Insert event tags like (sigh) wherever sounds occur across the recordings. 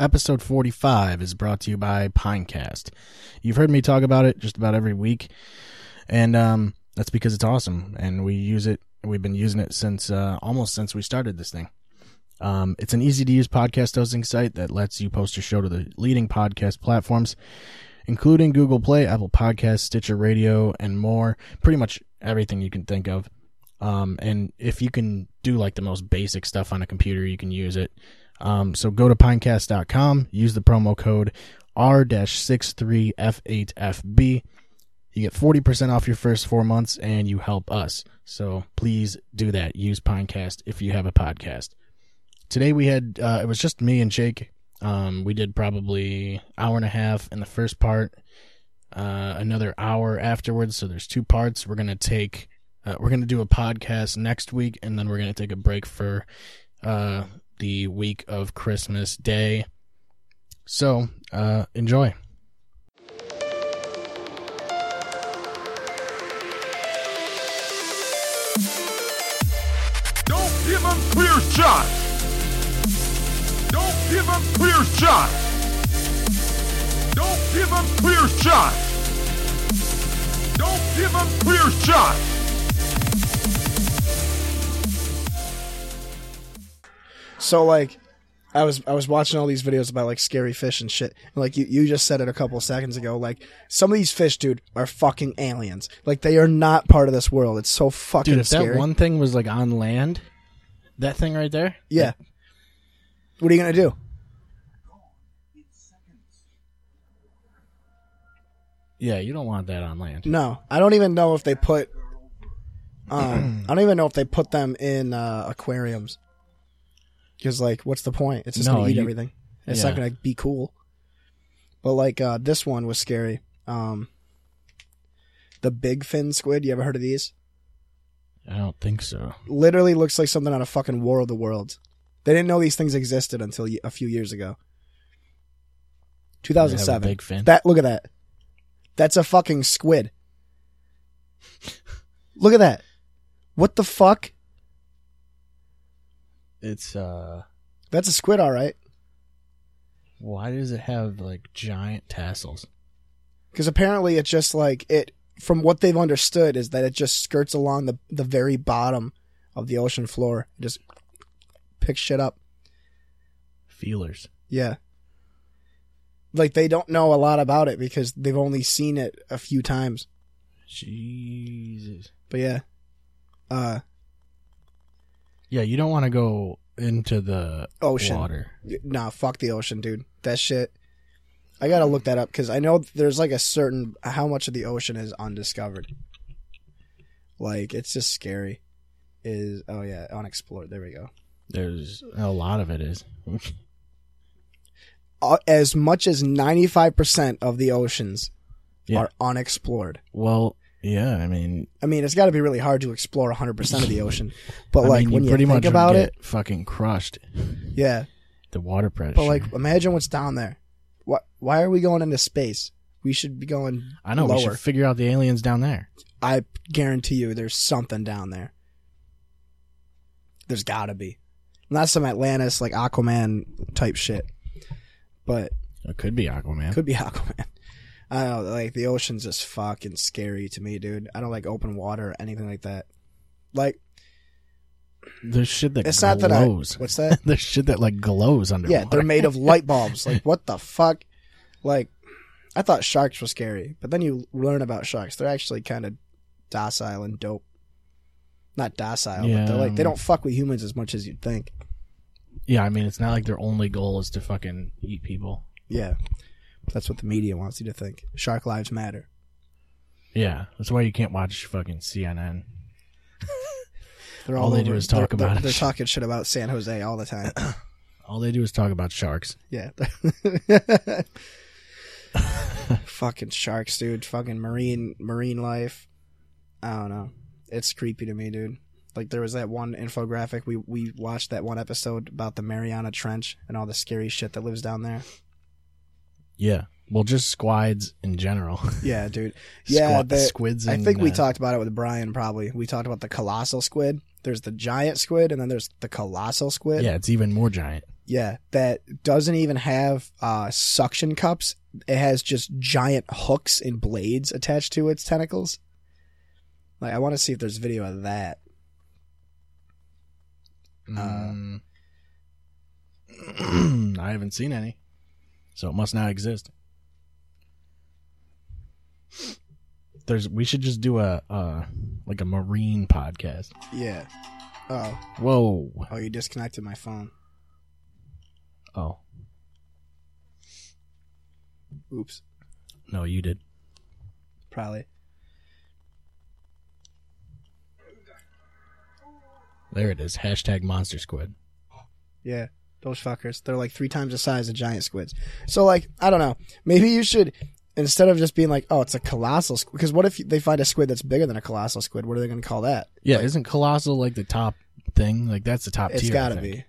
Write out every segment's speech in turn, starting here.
Episode 45 is brought to you by Pinecast. You've heard me talk about it just about every week, and um, that's because it's awesome, and we use it. We've been using it since uh, almost since we started this thing. Um, it's an easy to use podcast hosting site that lets you post your show to the leading podcast platforms, including Google Play, Apple Podcasts, Stitcher Radio, and more. Pretty much everything you can think of. Um, and if you can do like the most basic stuff on a computer, you can use it. Um, so go to pinecast.com, use the promo code R-63F8FB. You get 40% off your first four months and you help us. So please do that. Use Pinecast if you have a podcast. Today we had, uh, it was just me and Jake. Um, we did probably hour and a half in the first part, uh, another hour afterwards. So there's two parts. We're going to take, uh, we're going to do a podcast next week and then we're going to take a break for, uh, the week of Christmas Day. So, uh, enjoy. Don't give him clear shot. Don't give him clear shot. Don't give him clear shot. Don't give him clear shot. So like, I was I was watching all these videos about like scary fish and shit. And, like you you just said it a couple of seconds ago. Like some of these fish, dude, are fucking aliens. Like they are not part of this world. It's so fucking Dude, if scary. that one thing was like on land, that thing right there, yeah. What are you gonna do? yeah, you don't want that on land. No, I don't even know if they put. Um, I don't even know if they put them in uh, aquariums. Because like, what's the point? It's just No, gonna eat you- everything. It's yeah. not gonna be cool. But like, uh, this one was scary. Um, the big fin squid. You ever heard of these? I don't think so. Literally looks like something out of fucking War of the Worlds. They didn't know these things existed until y- a few years ago. Have a 2007. big fin. That look at that. That's a fucking squid. (laughs) look at that. What the fuck? It's uh, That's a squid, all right. why does it have like giant tassels? Because apparently it just like it. From what they've understood is that it just skirts along the the very bottom of the ocean floor. It just picks shit up. Feelers. Yeah. Like they don't know a lot about it because they've only seen it a few times. Jesus. But yeah. Uh Yeah, you don't want to go into the Ocean. water. nah, fuck the ocean, dude. That shit. I gotta look that up because I know there's like a certain how much of the ocean is undiscovered. Like it's just scary. Is oh yeah, unexplored. There we go. There's a lot of it is. Uh, As much as ninety five percent of the oceans Yeah. are unexplored. well, yeah. I mean, I mean, it's got to be really hard to explore hundred percent of the ocean. (laughs) But I like mean, when you you pretty think much about get it, fucking crushed. yeah. The water pressure. But like, imagine what's down there. What? Why are we going into space? We should be going I know lower. we should figure out the aliens down there. I guarantee you, there's something down there. There's got to be, not some Atlantis like Aquaman type shit, but It could be Aquaman. could be Aquaman. I don't know. Like the ocean's just fucking scary to me, dude. I don't like open water or anything like that. Like There's shit that it's not that I. glows. What's that? (laughs) There's shit that like glows under. Yeah, they're made of light bulbs. Like (laughs) what the fuck? Like I thought sharks were scary, but then you learn about sharks. They're actually kind of docile and dope. Not docile, but they're like they don't fuck with humans as much as you'd think. Yeah, I mean, it's not like their only goal is to fucking eat people. Yeah. That's what the media wants you to think. Shark lives matter. Yeah, that's why you can't watch fucking CNN. (laughs) They're All they over- do is talk they're- about they're, it. They're talking shit about San Jose all the time. (coughs) All they do is talk about sharks. yeah. (laughs) Fucking sharks, dude. Fucking marine marine life. I don't know. It's creepy to me, dude. Like there was that one infographic we we watched that one episode about the Mariana Trench and all the scary shit that lives down there. Yeah, well, just squids in general. (laughs) Yeah, dude. Yeah, Squa- the- squids. I and, think we uh, talked about it with Brian. Probably we talked about the colossal squid. There's the giant squid, and then there's the colossal squid. Yeah, it's even more giant. Yeah, that doesn't even have uh, suction cups. It has just giant hooks and blades attached to its tentacles. Like, I want to see if there's video of that. Mm. (clears throat) I haven't seen any, so it must not exist. There's. We should just do a uh, like a marine podcast. Yeah. Oh, Whoa. oh, you disconnected my phone. Oh Oops. no, you did. Probably. There it is. Hashtag monster squid. Yeah, those fuckers. They're like three times the size of giant squids. So, like, I don't know. Maybe you should, instead of just being like, oh, it's a colossal squid, because what if they find a squid that's bigger than a colossal squid? What are they going to call that? Yeah, isn't colossal like the top thing? Like that's the top It's tier. It's got to be.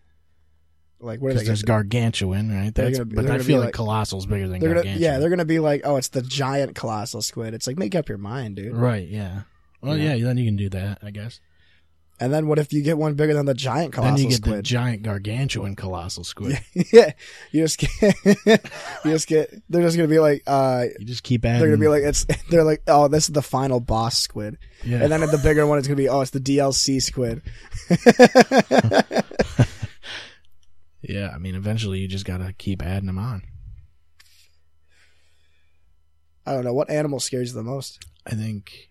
Like, what Because there's going to gargantuan, right? That's, gonna be- but I feel like, like- colossal's bigger than They're gonna, gargantuan. yeah, they're gonna be like, oh, it's the giant colossal squid. It's like, make up your mind, dude. right. Yeah. Well, yeah. Then you can do that, I guess. And then what if you get one bigger than the giant colossal squid? then you get the giant gargantuan colossal squid. (laughs) yeah, you just get, (laughs) you just get. They're just gonna be like, uh, You just keep adding. they're gonna be like, it's. (laughs) They're like, oh, this is the final boss squid. yeah. And then the bigger one is gonna be, oh, it's the DLC squid. yeah. I mean, eventually you just gotta keep adding them on. I don't know what animal scares you the most. I think.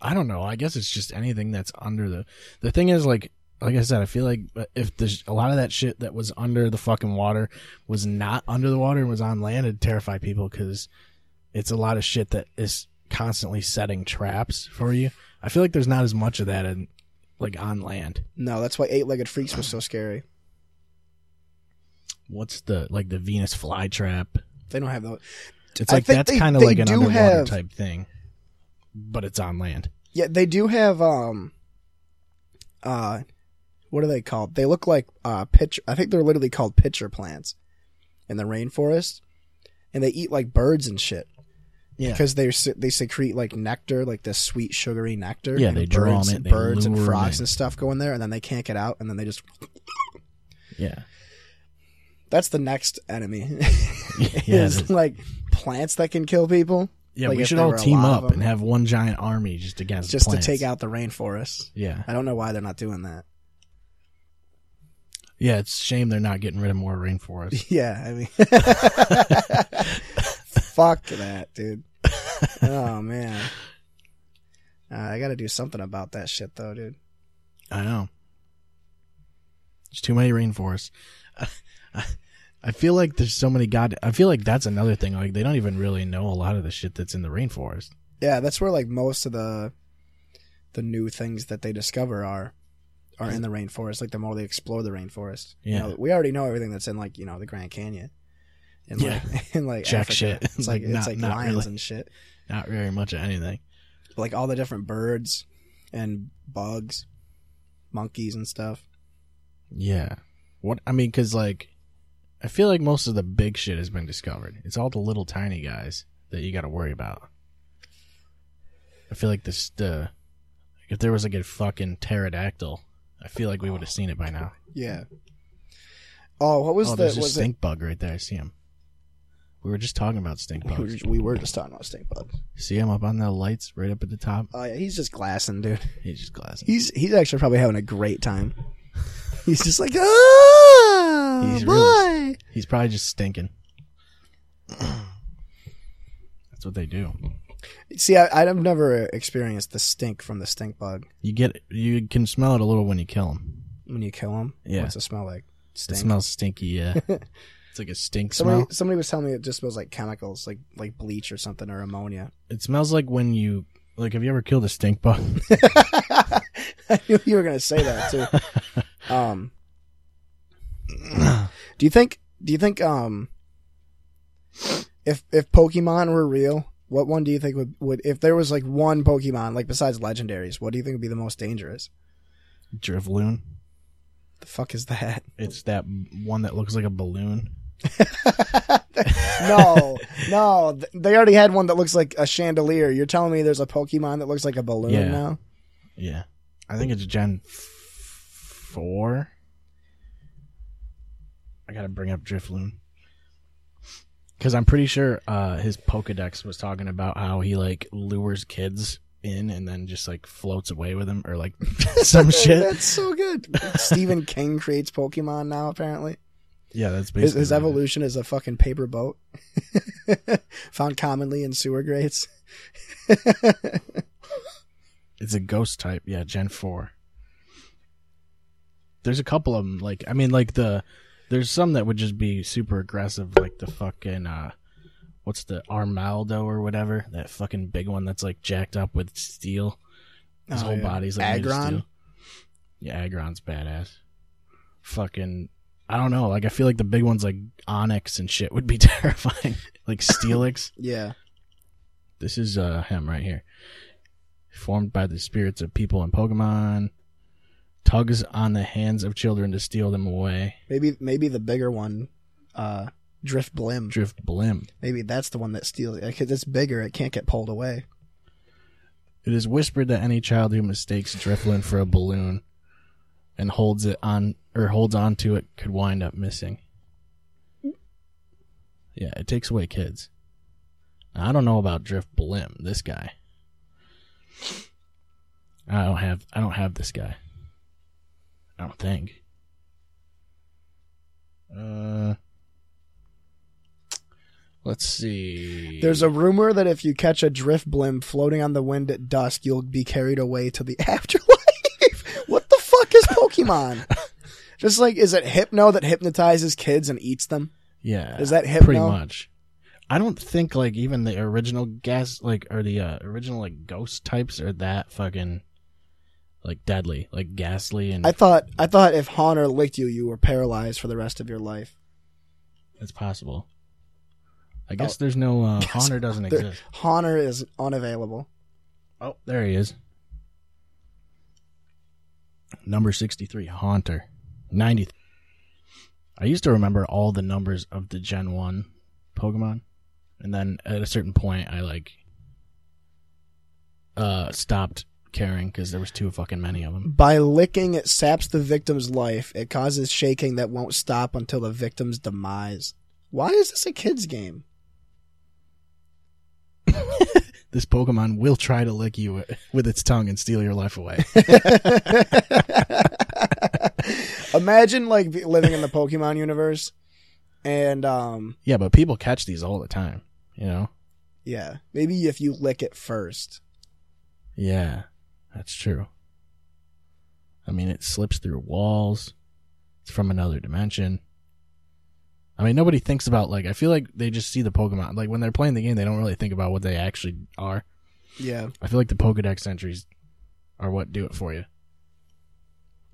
I don't know. I guess it's just anything that's under the. The thing is, like, like I said, I feel like uh, if there's a lot of that shit that was under the fucking water was not under the water and was on land, it'd terrify people because it's a lot of shit that is constantly setting traps for you. I feel like there's not as much of that in like on land. No, that's why Eight Legged Freaks was so scary. What's the like the Venus flytrap? They don't have those. It's like that's kind of like an underwater have- type thing, but it's on land. Yeah, they do have um uh what are they called? They look like uh pitcher I think they're literally called pitcher plants in the rainforest. And they eat like birds and shit Yeah, because they they secrete like nectar, like this sweet sugary nectar. Yeah, and they draw birds, in, and they birds and frogs in. and stuff go in there, and then they can't get out, and then they just. yeah, That's the next enemy. (laughs) yeah. (laughs) is like plants that can kill people. Yeah, Like, we should all team up and have one giant army just against just plants. to take out the rainforest. Yeah, I don't know why they're not doing that. yeah. It's a shame they're not getting rid of more rainforest. (laughs) Yeah, I mean, (laughs) fuck that, dude. Oh man, uh, I got to do something about that shit though, dude. I know. There's too many rainforests. (laughs) I feel like there's so many god. I feel like that's another thing. Like they don't even really know a lot of the shit that's in the rainforest. Yeah, that's where like most of the the new things that they discover are are in the rainforest. Like the more they explore the rainforest, you Yeah. know, we already know everything that's in like you know the Grand Canyon. And Yeah. like, (laughs) in like Jack Africa. shit. It's like Not- it's like lions really. and shit. Not very much of anything. like all the different birds and bugs, monkeys and stuff. Yeah. What I mean, because like, I feel like most of the big shit has been discovered. It's all the little tiny guys that you got to worry about. I feel like this the if there was like a fucking pterodactyl, I feel like we would have seen it by now. Yeah. Oh, what was oh, the there's a was stink bug right there. I see him. We were just talking about stink it? We bugs. were, we were just talking about stink bugs. See him up on the lights right up at the top. Oh yeah, he's just glassing, dude. He's just glassing. He's he's actually probably having a great time. He's just like, ah, He's boy. really- He's probably just stinking. That's what they do. See, I, I've never experienced the stink from the stink bug You get you can smell it a little when you kill him. when you kill him. Yeah. What's it smell like? It smells stinky. Yeah, (laughs) it's like a stink somebody smell. somebody was telling me it just smells like chemicals, like like bleach or something or ammonia. It smells like when you like. Have you ever killed a stink bug? (laughs) I knew you were gonna say that too. (laughs) um, (clears throat) do you think? Do you think? Um, if if Pokemon were real, what one do you think would would if there was like one Pokemon like besides legendaries? What do you think would be the most dangerous? Drifloon. The fuck is that? (laughs) It's that one that looks like a balloon. (laughs) no, no, they already had one that looks like a chandelier. You're telling me there's a Pokemon that looks like a balloon Yeah. now? Yeah, I think it's Gen four. I gotta bring up Drifloon because I'm pretty sure uh, his Pokedex was talking about how he like lures kids in and then just like floats away with them or like (laughs) some shit. That's so good. Stephen King creates Pokemon now. Apparently, Yeah, that's his, basically his what it is. evolution is a fucking paper boat (laughs) found commonly in sewer grates. (laughs) It's a ghost type. Yeah, Gen four. There's a couple of them. Like I mean, like the there's some that would just be super aggressive, like the fucking uh, what's the Armaldo or whatever that fucking big one that's like jacked up with steel. His Oh, whole yeah. body's like made of Aggron? steel. Yeah, Aggron's badass. Fucking, I don't know. Like I feel like the big ones like Onix and shit would be (laughs) terrifying. like Steelix. (laughs) Yeah. This is uh him right here. Formed by the spirits of people and Pokemon. Tugs on the hands of children to steal them away. Maybe maybe the bigger one, uh, Drifblim. Drift Blim. Maybe that's the one that steals it. 'Cause It's bigger. It can't get pulled away. It is whispered that any child who mistakes Drifloon for a balloon and holds it on or holds on to it could wind up missing. Yeah, it takes away kids. I don't know about Drifblim, this guy. I don't have I don't have this guy. I don't think. Uh Let's see. There's a rumor that if you catch a Drifblim floating on the wind at dusk, you'll be carried away to the (laughs) afterlife. what the fuck is Pokemon? (laughs) Just like, is it Hypno that hypnotizes kids and eats them? Yeah. Is that Hypno? Pretty much. I don't think like even the original Gastly or the uh, original like ghost types are that fucking like deadly, like Gastly and I thought I thought if Haunter licked you, you were paralyzed for the rest of your life. it's possible. I guess Oh. there's no uh (laughs) Haunter doesn't There- exist. Haunter is unavailable. Oh, there he is. Number 63, Haunter. 90. I used to remember all the numbers of the Gen 1 Pokemon. And then at a certain point, I like uh stopped caring because there was too fucking many of them. By licking, it saps the victim's life. It causes shaking that won't stop until the victim's demise. Why is this a kid's game? (laughs) This Pokemon will try to lick you with its tongue and steal your life away. (laughs) Imagine like living in the Pokemon universe, and um, yeah, but people catch these all the time, you know? yeah, maybe if you lick it first. Yeah, that's true. I mean, it slips through walls. It's from another dimension. I mean, nobody thinks about like. I feel like they just see the Pokemon. Like when they're playing the game, they don't really think about what they actually are. Yeah, I feel like the Pokedex entries are what do it for you.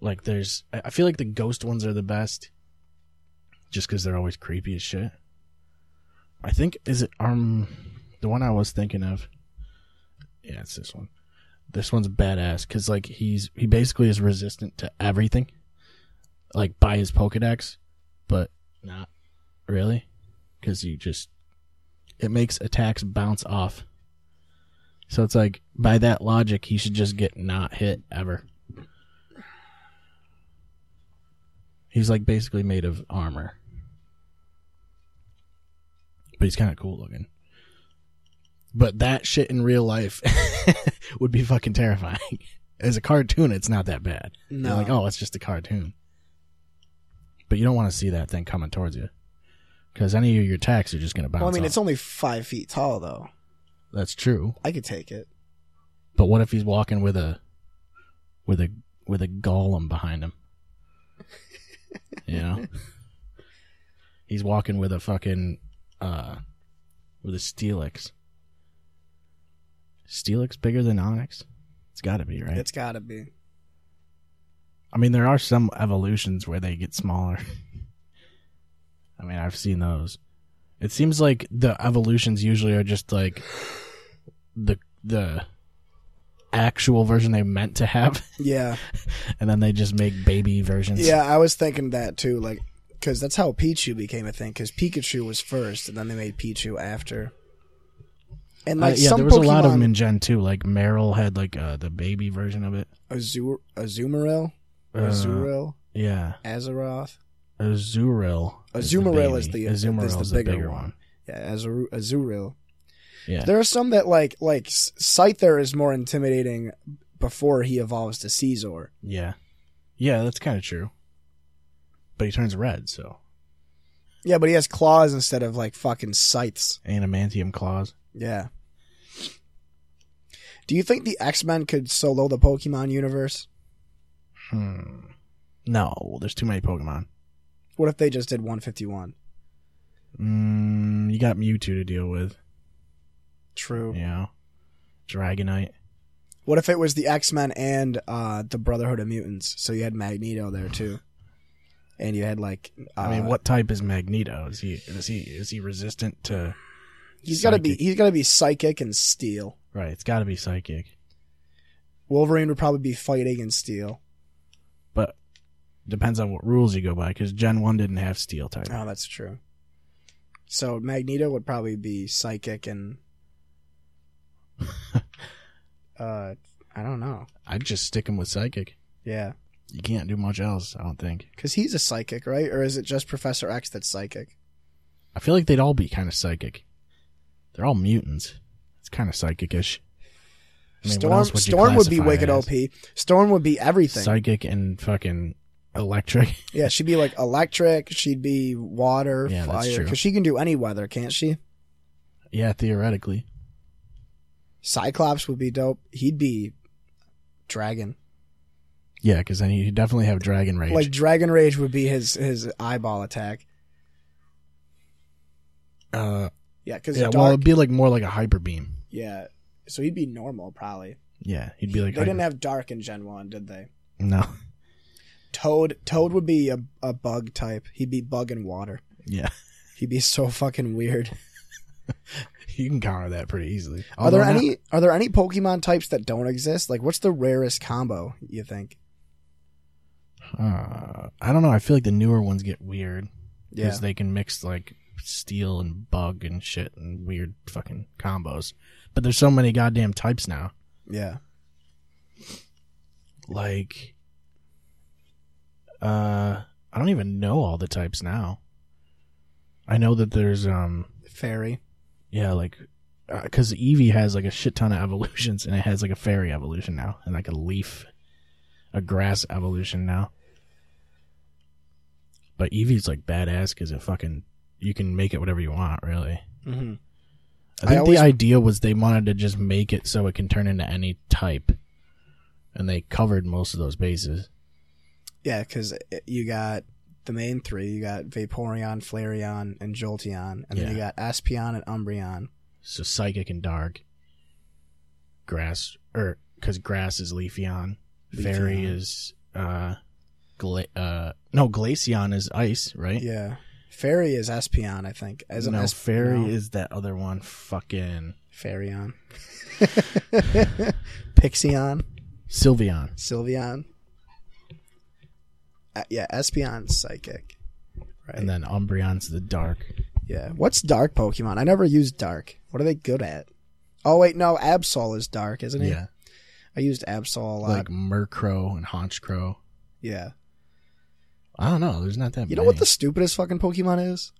Like there's, I feel like the ghost ones are the best, just because they're always creepy as shit. I think is it um the one I was thinking of. Yeah, it's this one. This one's badass because like he's he basically is resistant to everything, like by his Pokedex, but not really, because you just it makes attacks bounce off. So it's like by that logic, he should just get not hit ever. He's like basically made of armor, but he's kind of cool looking. But that shit in real life (laughs) would be fucking terrifying. As a cartoon, it's not that bad. no, You're like, oh, it's just a cartoon. But you don't want to see that thing coming towards you. Because any of your attacks are just going to bounce well, I mean, off. it's only five feet tall though. That's true. I could take it. But what if he's walking with a with a with a golem behind him? (laughs) You know? he's walking with a fucking uh with a Steelix. Steelix bigger than Onix? It's got to be, right? It's got to be. I mean, there are some evolutions where they get smaller. (laughs) I mean, I've seen those. It seems like the evolutions usually are just like the the actual version they meant to have, (laughs) Yeah, and then they just make baby versions. yeah. I was thinking that too, like because that's how Pichu became a thing. Because Pikachu was first, and then they made Pichu after. And Uh, yeah. some There was Pokemon, a lot of them in Gen two. Like Marill had like uh, the baby version of it. Azur, Azumarill, Uh, yeah, Azeroth. Azurill. Azumarill is the- is the Azumarill is bigger bigger one. one. Yeah, Azur- Azurill. Yeah. There are some that like like Scyther is more intimidating before he evolves to Scizor. Yeah. Yeah, that's kind of true. But he turns red, so Yeah, but he has claws instead of like fucking scythes. adamantium claws. Yeah. Do you think the X Men could solo the Pokemon universe? Hmm. No, there's too many Pokemon. What if they just did 151? Mm, you got Mewtwo to deal with. True. Yeah. Dragonite. What if it was the X Men and uh, the Brotherhood of Mutants? So you had Magneto there too, and you had like uh, I mean, what type is Magneto? Is he is he is he resistant to? He's got to be psychic? he's got to be psychic and steel. Right, it's got to be psychic. Wolverine would probably be fighting and steel. But depends on what rules you go by, because Gen One didn't have Steel type. Oh, that's true. So Magneto would probably be psychic and (laughs) uh I don't know. I'd just stick him with psychic. Yeah. You can't do much else. I don't think. Cuz he's a psychic, right? Or is it just Professor X that's psychic? I feel like they'd all be kind of psychic. They're all mutants. It's kind of psychic-ish. I mean, Storm would Storm would be wicked as? OP. Storm would be everything. Psychic and fucking electric. (laughs) yeah, she'd be like electric, she'd be water, Yeah, fire cuz she can do any weather, can't she? yeah, theoretically. Cyclops would be dope. He'd be dragon. Yeah, because then you definitely have Dragon Rage. Like Dragon Rage would be his his eyeball attack. uh, Yeah, cuz yeah, well, it'd be like more like a hyper beam. yeah. So he'd be normal probably. Yeah, he'd be like they didn't have dark in Gen 1, did they? no. Toad Toad would be a, a bug type. He'd be bug and water. Yeah, (laughs) He'd be so fucking weird. (laughs) you can counter that pretty easily. Are there Although not- any are there any Pokemon types that don't exist? Like what's the rarest combo you think? Uh, I don't know. I feel like the newer ones get weird Yeah. because they can mix like steel and bug and shit and weird fucking combos. But there's so many goddamn types now. Yeah. Like, uh, I don't even know all the types now. I know that there's um, Fairy. yeah, like, because Eevee has like a shit ton of (laughs) evolutions and it has like a fairy evolution now and like a leaf, a grass evolution now. But Eevee's like badass because it fucking you can make it whatever you want, really. Mm-hmm. I think always- the idea was they wanted to just make it so it can turn into any type, and they covered most of those bases. Yeah, because you got the main three. You got Vaporeon, Flareon, and Jolteon, and then you got Espeon and Umbreon. So psychic and dark, grass, or because grass is Leafeon, fairy is uh, gla- uh, no Glaceon is ice, right? Yeah. Fairy is Espeon, I think. As an no, fairy no, is that other one. Fucking Faireon. (laughs) Pixion. Sylveon. Sylveon. Uh, yeah, Espeon's psychic. Right. And then Umbreon's the dark. yeah. What's dark Pokemon? I never used dark. What are they good at? Oh wait, no, Absol is dark, isn't he? Yeah, I used Absol a lot. like Murkrow and Honchkrow. yeah. I don't know. There's not that. Many. You know what the stupidest fucking Pokemon is?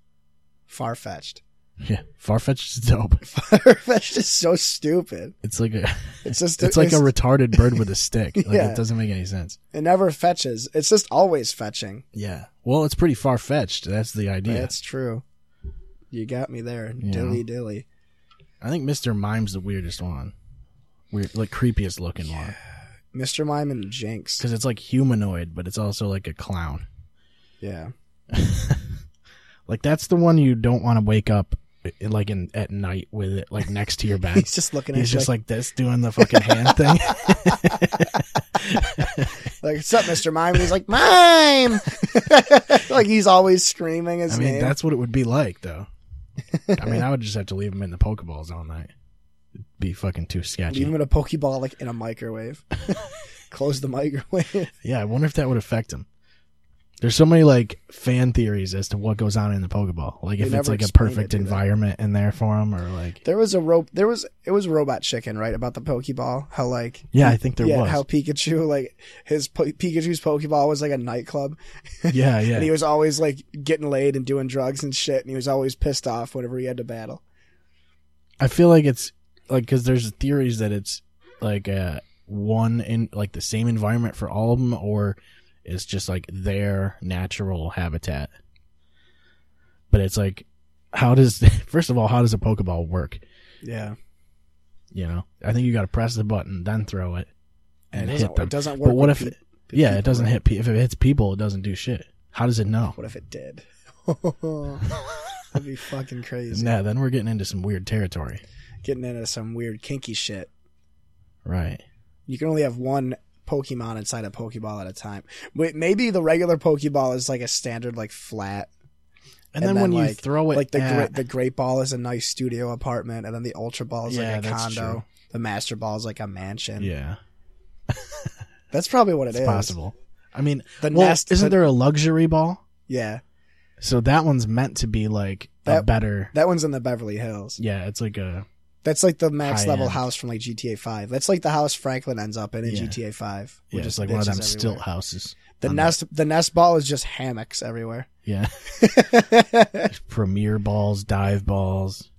Farfetch'd. Yeah, Farfetch'd is dope. (laughs) Farfetch'd is so stupid. It's like a, It's just (laughs) it's like a retarded bird with a (laughs) stick. Like Yeah. it doesn't make any sense. it never fetches. It's just always fetching. Yeah. Well, it's pretty far fetched. That's the idea. That's true. You got me there. You Dilly know. dilly. I think Mr. Mime's the weirdest one. Weird, like creepiest looking one. Mr. Mime and Jynx. Because it's like humanoid, but it's also like a clown. Yeah. (laughs) Like that's the one you don't want to wake up like in at night with it like next to your bed. (laughs) He's just looking at He's just like, like this doing the fucking hand thing. (laughs) like, what's up, Mr. Mime? And he's like, Mime! like he's always screaming his I mean, name. that's what it would be like though. I mean, I would just have to leave him in the Pokeballs all night. It'd be fucking too sketchy. Leave him in a Pokeball like in a microwave. Close the microwave. Yeah, I wonder if that would affect him. There's so many like fan theories as to what goes on in the Pokeball. Like if it's like a perfect it, environment in there for them, or like There was a rope. There was it was Robot Chicken, right? About the Pokeball. How like yeah, I think there yeah, was. how Pikachu like his po- Pikachu's Pokeball was like a nightclub, (laughs) yeah, yeah. and he was always like getting laid and doing drugs and shit, and he was always pissed off whenever he had to battle. I feel like it's like because there's theories that it's like uh one in like the same environment for all of them, or it's just like their natural habitat. But it's like, how does (laughs) first of all, how does a Pokeball work? Yeah, You know, I think you got to press the button, then throw it, and it hit them. it doesn't work. But what if? pe- It, yeah, it doesn't right? hit. pe- If it hits people, it doesn't do shit. How does it know? What if it did? (laughs) (laughs) That'd be fucking crazy. Yeah, then we're getting into some weird territory. Getting into some weird kinky shit. Right. You can only have one Pokemon inside a Pokeball at a time. Wait, maybe the regular Pokeball is like a standard, like flat. And, And then, then, when you throw it, like the at- great, the Great Ball is a nice studio apartment, and then the Ultra Ball is Yeah, like a condo. true. The Master Ball is like a mansion. yeah, (laughs) That's probably what it it's is. possible. I mean, The well, nest isn't the- there a luxury ball? Yeah, So that one's meant to be like a That- better. that one's in the Beverly Hills. Yeah, it's like a That's like the max High level end. house from like GTA Five. That's like the house Franklin ends up in in Yeah. GTA Five. yeah, it's just like one of them bitches stilt houses. The nest, the nest ball is just hammocks everywhere. Yeah, (laughs) (laughs) premier balls, dive balls.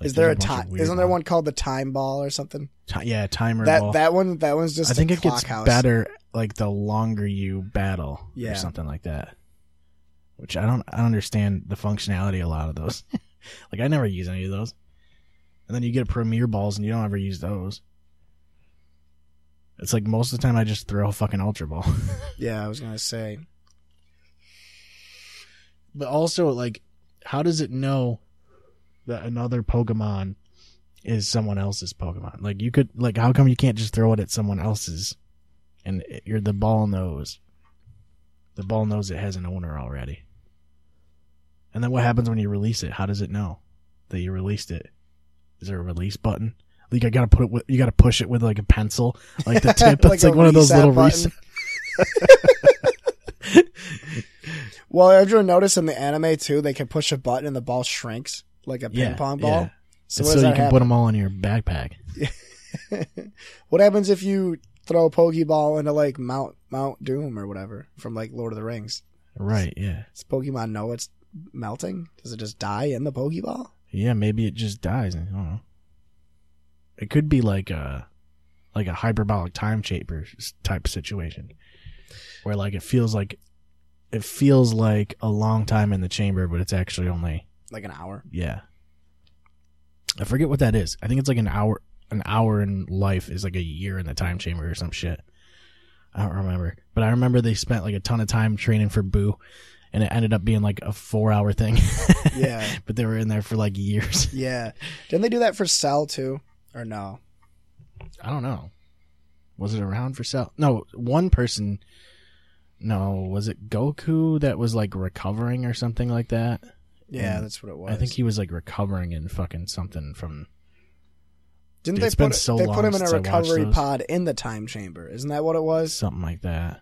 Like, is there a time? Isn't there one called the time ball or something? Ti- yeah, timer That ball. that one that one's just. I think it gets house. better like the longer you battle Yeah. or something like that. Which I don't I don't understand the functionality of a lot of those. (laughs) like I never use any of those. And then you get premier balls and you don't ever use those. It's like most of the time I just throw a fucking ultra ball. (laughs) Yeah, I was gonna say. but also like how does it know that another Pokemon is someone else's Pokemon? Like you could like how come you can't just throw it at someone else's and it, you're the ball knows. The ball knows it has an owner already. And then what happens when you release it? How does it know that you released it? Is there a release button? Like I gotta put it with you gotta push it with like a pencil, like the (laughs) tip. Like it's like one of those little button. reset. (laughs) Well, ever noticed in the anime too? They can push a button and the ball shrinks like a ping Yeah, pong ball. yeah. So, So, you can happen? put them all in your backpack. (laughs) what happens if you throw a Pokeball into like Mount Mount Doom or whatever from like Lord of the Rings? Right, yeah. Does Pokemon know it's melting? Does it just die in the Pokeball? Yeah, maybe it just dies. I don't know. It could be like a like a hyperbolic time chamber type situation, where like it feels like it feels like a long time in the chamber, but it's actually only Like an hour? yeah. I forget what that is. I think it's like an hour. An hour in life is like a year in the time chamber or some shit. I don't remember, but I remember they spent like a ton of time training for Boo, and it ended up being like a four-hour thing. (laughs) Yeah. but they were in there for like years. (laughs) Yeah. Didn't they do that for Cell too? Or no? I don't know. Was it around for sale? No, one person. No, was it Goku that was like recovering or something like that? Yeah, Mm. that's what it was. I think he was like recovering in fucking something from. Didn't Dude, they put so they put him in a since I watched recovery pod in the time chamber? Isn't that what it was? Something like that.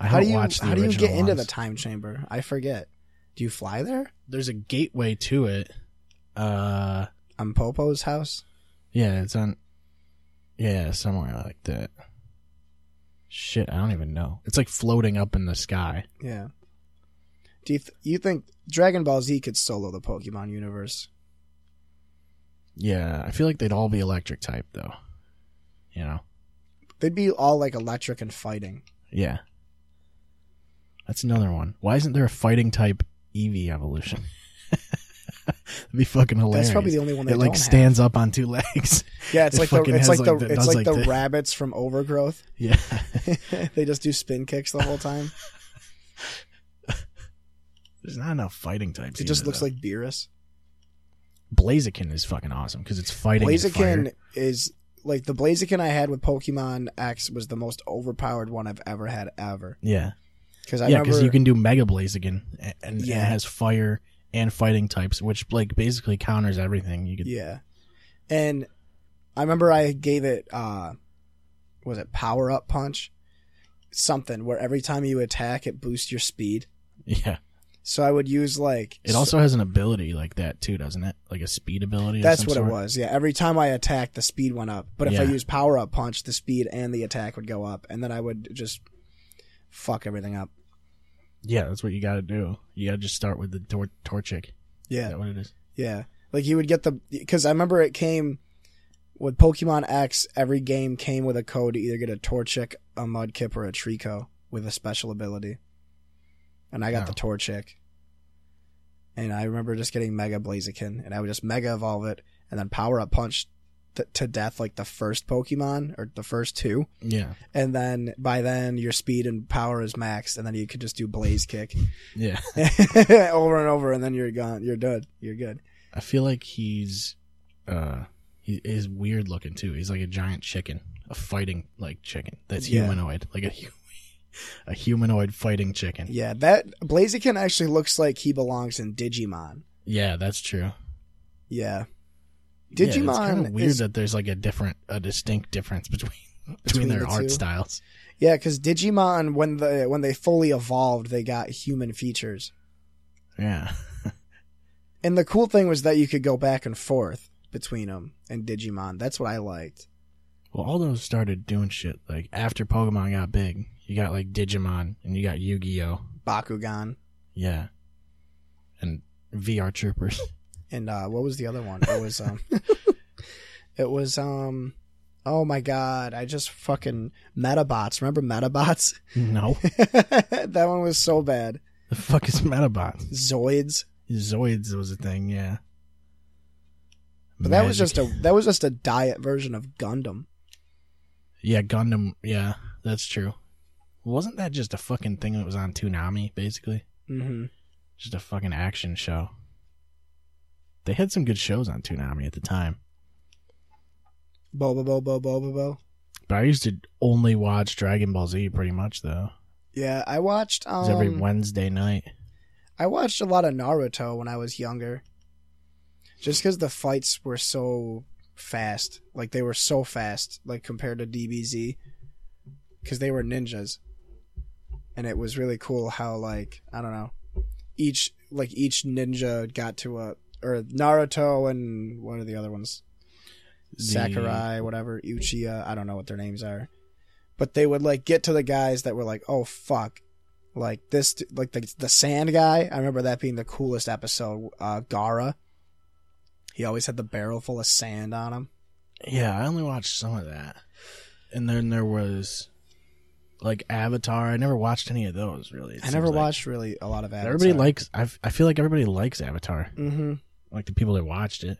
I How do you how do you get into the time chamber? I forget. Do you fly there? There's a gateway to it. Uh, On Popo's house? yeah, it's on. Yeah, somewhere like that. Shit, I don't even know. It's like floating up in the sky. Yeah. Do you th- you think Dragon Ball Z could solo the Pokemon universe? Yeah, I feel like they'd all be electric type though. You know. They'd be all like electric and fighting. Yeah. That's another one. Why isn't there a fighting type Eevee evolution? (laughs) That'd be fucking hilarious. That's probably the only one that like stands up on two (laughs) legs. Yeah, it's it like the it's like the like, that it's like, like, the the- rabbits from Overgrowth. (laughs) Yeah. they just do spin kicks the whole time. There's not enough fighting types. It just looks though. like Beerus. Blaziken is fucking awesome because it's fighting. and Blaziken is like the Blaziken I had with Pokemon X was the most overpowered one I've ever had ever. Yeah. Because I yeah, remember because you can do Mega Blaziken and, and Yeah. it has fire and fighting types, which like basically counters everything. You could. Yeah. And I remember I gave it uh was it power up punch? something where every time you attack, it boosts your speed. Yeah. So I would use like It also has an ability like that too, doesn't it? Like a speed ability. That's what sort? it was. Yeah, every time I attacked, the speed went up. But if I Yeah. use power up punch, the speed and the attack would go up, and then I would just fuck everything up. Yeah, that's what you got to do. You got to just start with the tor- Torchic. Is Yeah, that what it is? yeah. Like you would get the because I remember it came with Pokemon X. Every game came with a code to either get a Torchic, a Mudkip, or a Treecko with a special ability. And I got the Torchic. And I remember just getting Mega Blaziken, and I would just Mega Evolve it, and then Power Up Punch t- to death like the first Pokemon or the first two. Yeah. and then by then your speed and power is maxed, and then you could just do blaze kick (laughs) Yeah. (laughs) over and over, and then you're gone. You're good. You're good. I feel like he's uh he is weird looking too. He's like a giant chicken, a fighting like chicken that's Yeah. humanoid, like a (laughs) a humanoid fighting chicken. Yeah, that Blaziken actually looks like he belongs in Digimon. Yeah, that's true. Yeah, Yeah, it's Digimon kind of weird is- that there's like a different, a distinct difference between (laughs) between, Between their the art two? styles. yeah, because Digimon when the when they fully evolved, they got human features. Yeah, And the cool thing was that you could go back and forth between them and Digimon. That's what I liked. well, all those started doing shit like after Pokemon got big. You got like Digimon and you got Yu Gi Oh. Bakugan Yeah, and VR Troopers. (laughs) and uh, what was the other one? It was um, (laughs) it was um, oh my god! I just fucking Medabots. Remember Medabots? no, (laughs) that one was so bad. the fuck is Medabots? Zoids, Zoids was a thing. Yeah, but that was just a that was just a diet version of Gundam. Yeah, Gundam. Yeah, that's true. Wasn't that just a fucking thing that was on Toonami, basically? Mm-hmm. Just a fucking action show. They had some good shows on Toonami at the time. Bo Bo Boba Bo. But I used to only watch Dragon Ball Z pretty much, though. Yeah, I watched It was every um, Wednesday night. I watched a lot of Naruto when I was younger. Just because the fights were so fast. Like, they were so fast, like, compared to DBZ. Because they were ninjas. And it was really cool how, like, I don't know. Each, like, each ninja got to a. Or Naruto and what are the other ones? The- Sakurai, whatever, Uchiha, I don't know what their names are. But they would like get to the guys that were like, "Oh fuck." Like this like the the sand guy, I remember that being the coolest episode. Uh Gaara. He always had the barrel full of sand on him. Yeah, I only watched some of that. And then there was like Avatar. I never watched any of those really. I never like. watched really a lot of Avatar. Everybody likes. I I feel like everybody likes Avatar. Mhm. Like the people that watched it.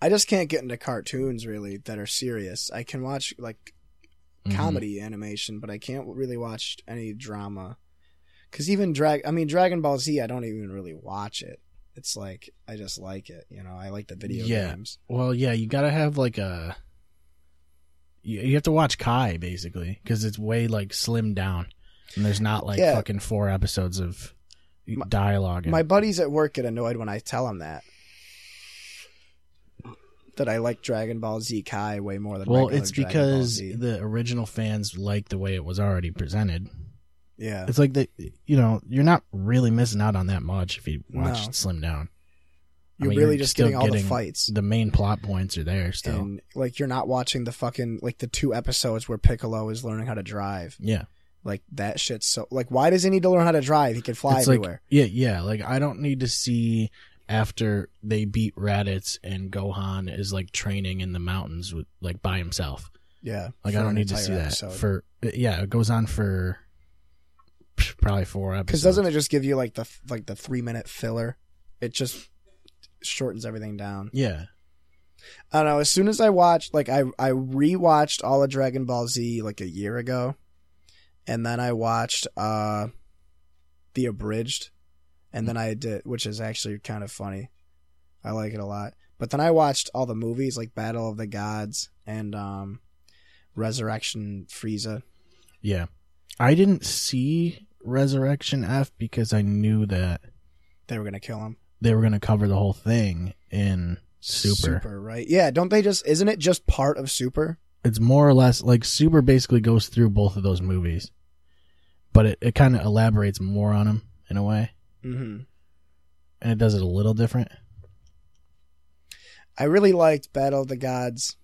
I just can't get into cartoons really that are serious. I can watch like Mhm. comedy animation, but I can't really watch any drama. Cuz even drag I mean Dragon Ball Z, I don't even really watch it. It's like I just like it, you know. I like the video Yeah. games. Well, yeah, you gotta have like a. You, you have to watch Kai basically because it's way like slimmed down, and there's not like Yeah. fucking four episodes of dialogue. My buddies at work get annoyed when I tell them that. That I like Dragon Ball Z Kai way more than well, it's Dragon Ball because the original fans like the way it was already presented. yeah. It's like the you know you're not really missing out on that much if you watch No. slim down. You're mean, really you're just getting all the fights. The main plot points are there still. And like you're not watching the fucking like the two episodes where Piccolo is learning how to drive. yeah, Like that shit's so like why does he need to learn how to drive? He can fly it's everywhere. like yeah, yeah. Like I don't need to see after they beat Raditz and Gohan is like training in the mountains with like by himself. yeah. Like I don't need to see that episode. for yeah. It goes on for probably four episodes. Because doesn't it just give you like the like the three minute filler? It just shortens everything down. Yeah, I don't know. As soon as I watched, like I I rewatched all of Dragon Ball Z like a year ago, and then I watched uh the abridged, and then I did, which is actually kind of funny. I like it a lot. But then I watched all the movies like Battle of the Gods and um Resurrection Frieza. yeah. I didn't see Resurrection F because I knew that They were gonna kill him. they were going to cover the whole thing in Super. Super, right? Yeah. Don't they just? Isn't it just part of Super? It's more or less like Super basically goes through both of those movies, but it, it kind of elaborates more on them in a way, hmm and it does it a little different. I really liked Battle of the Gods.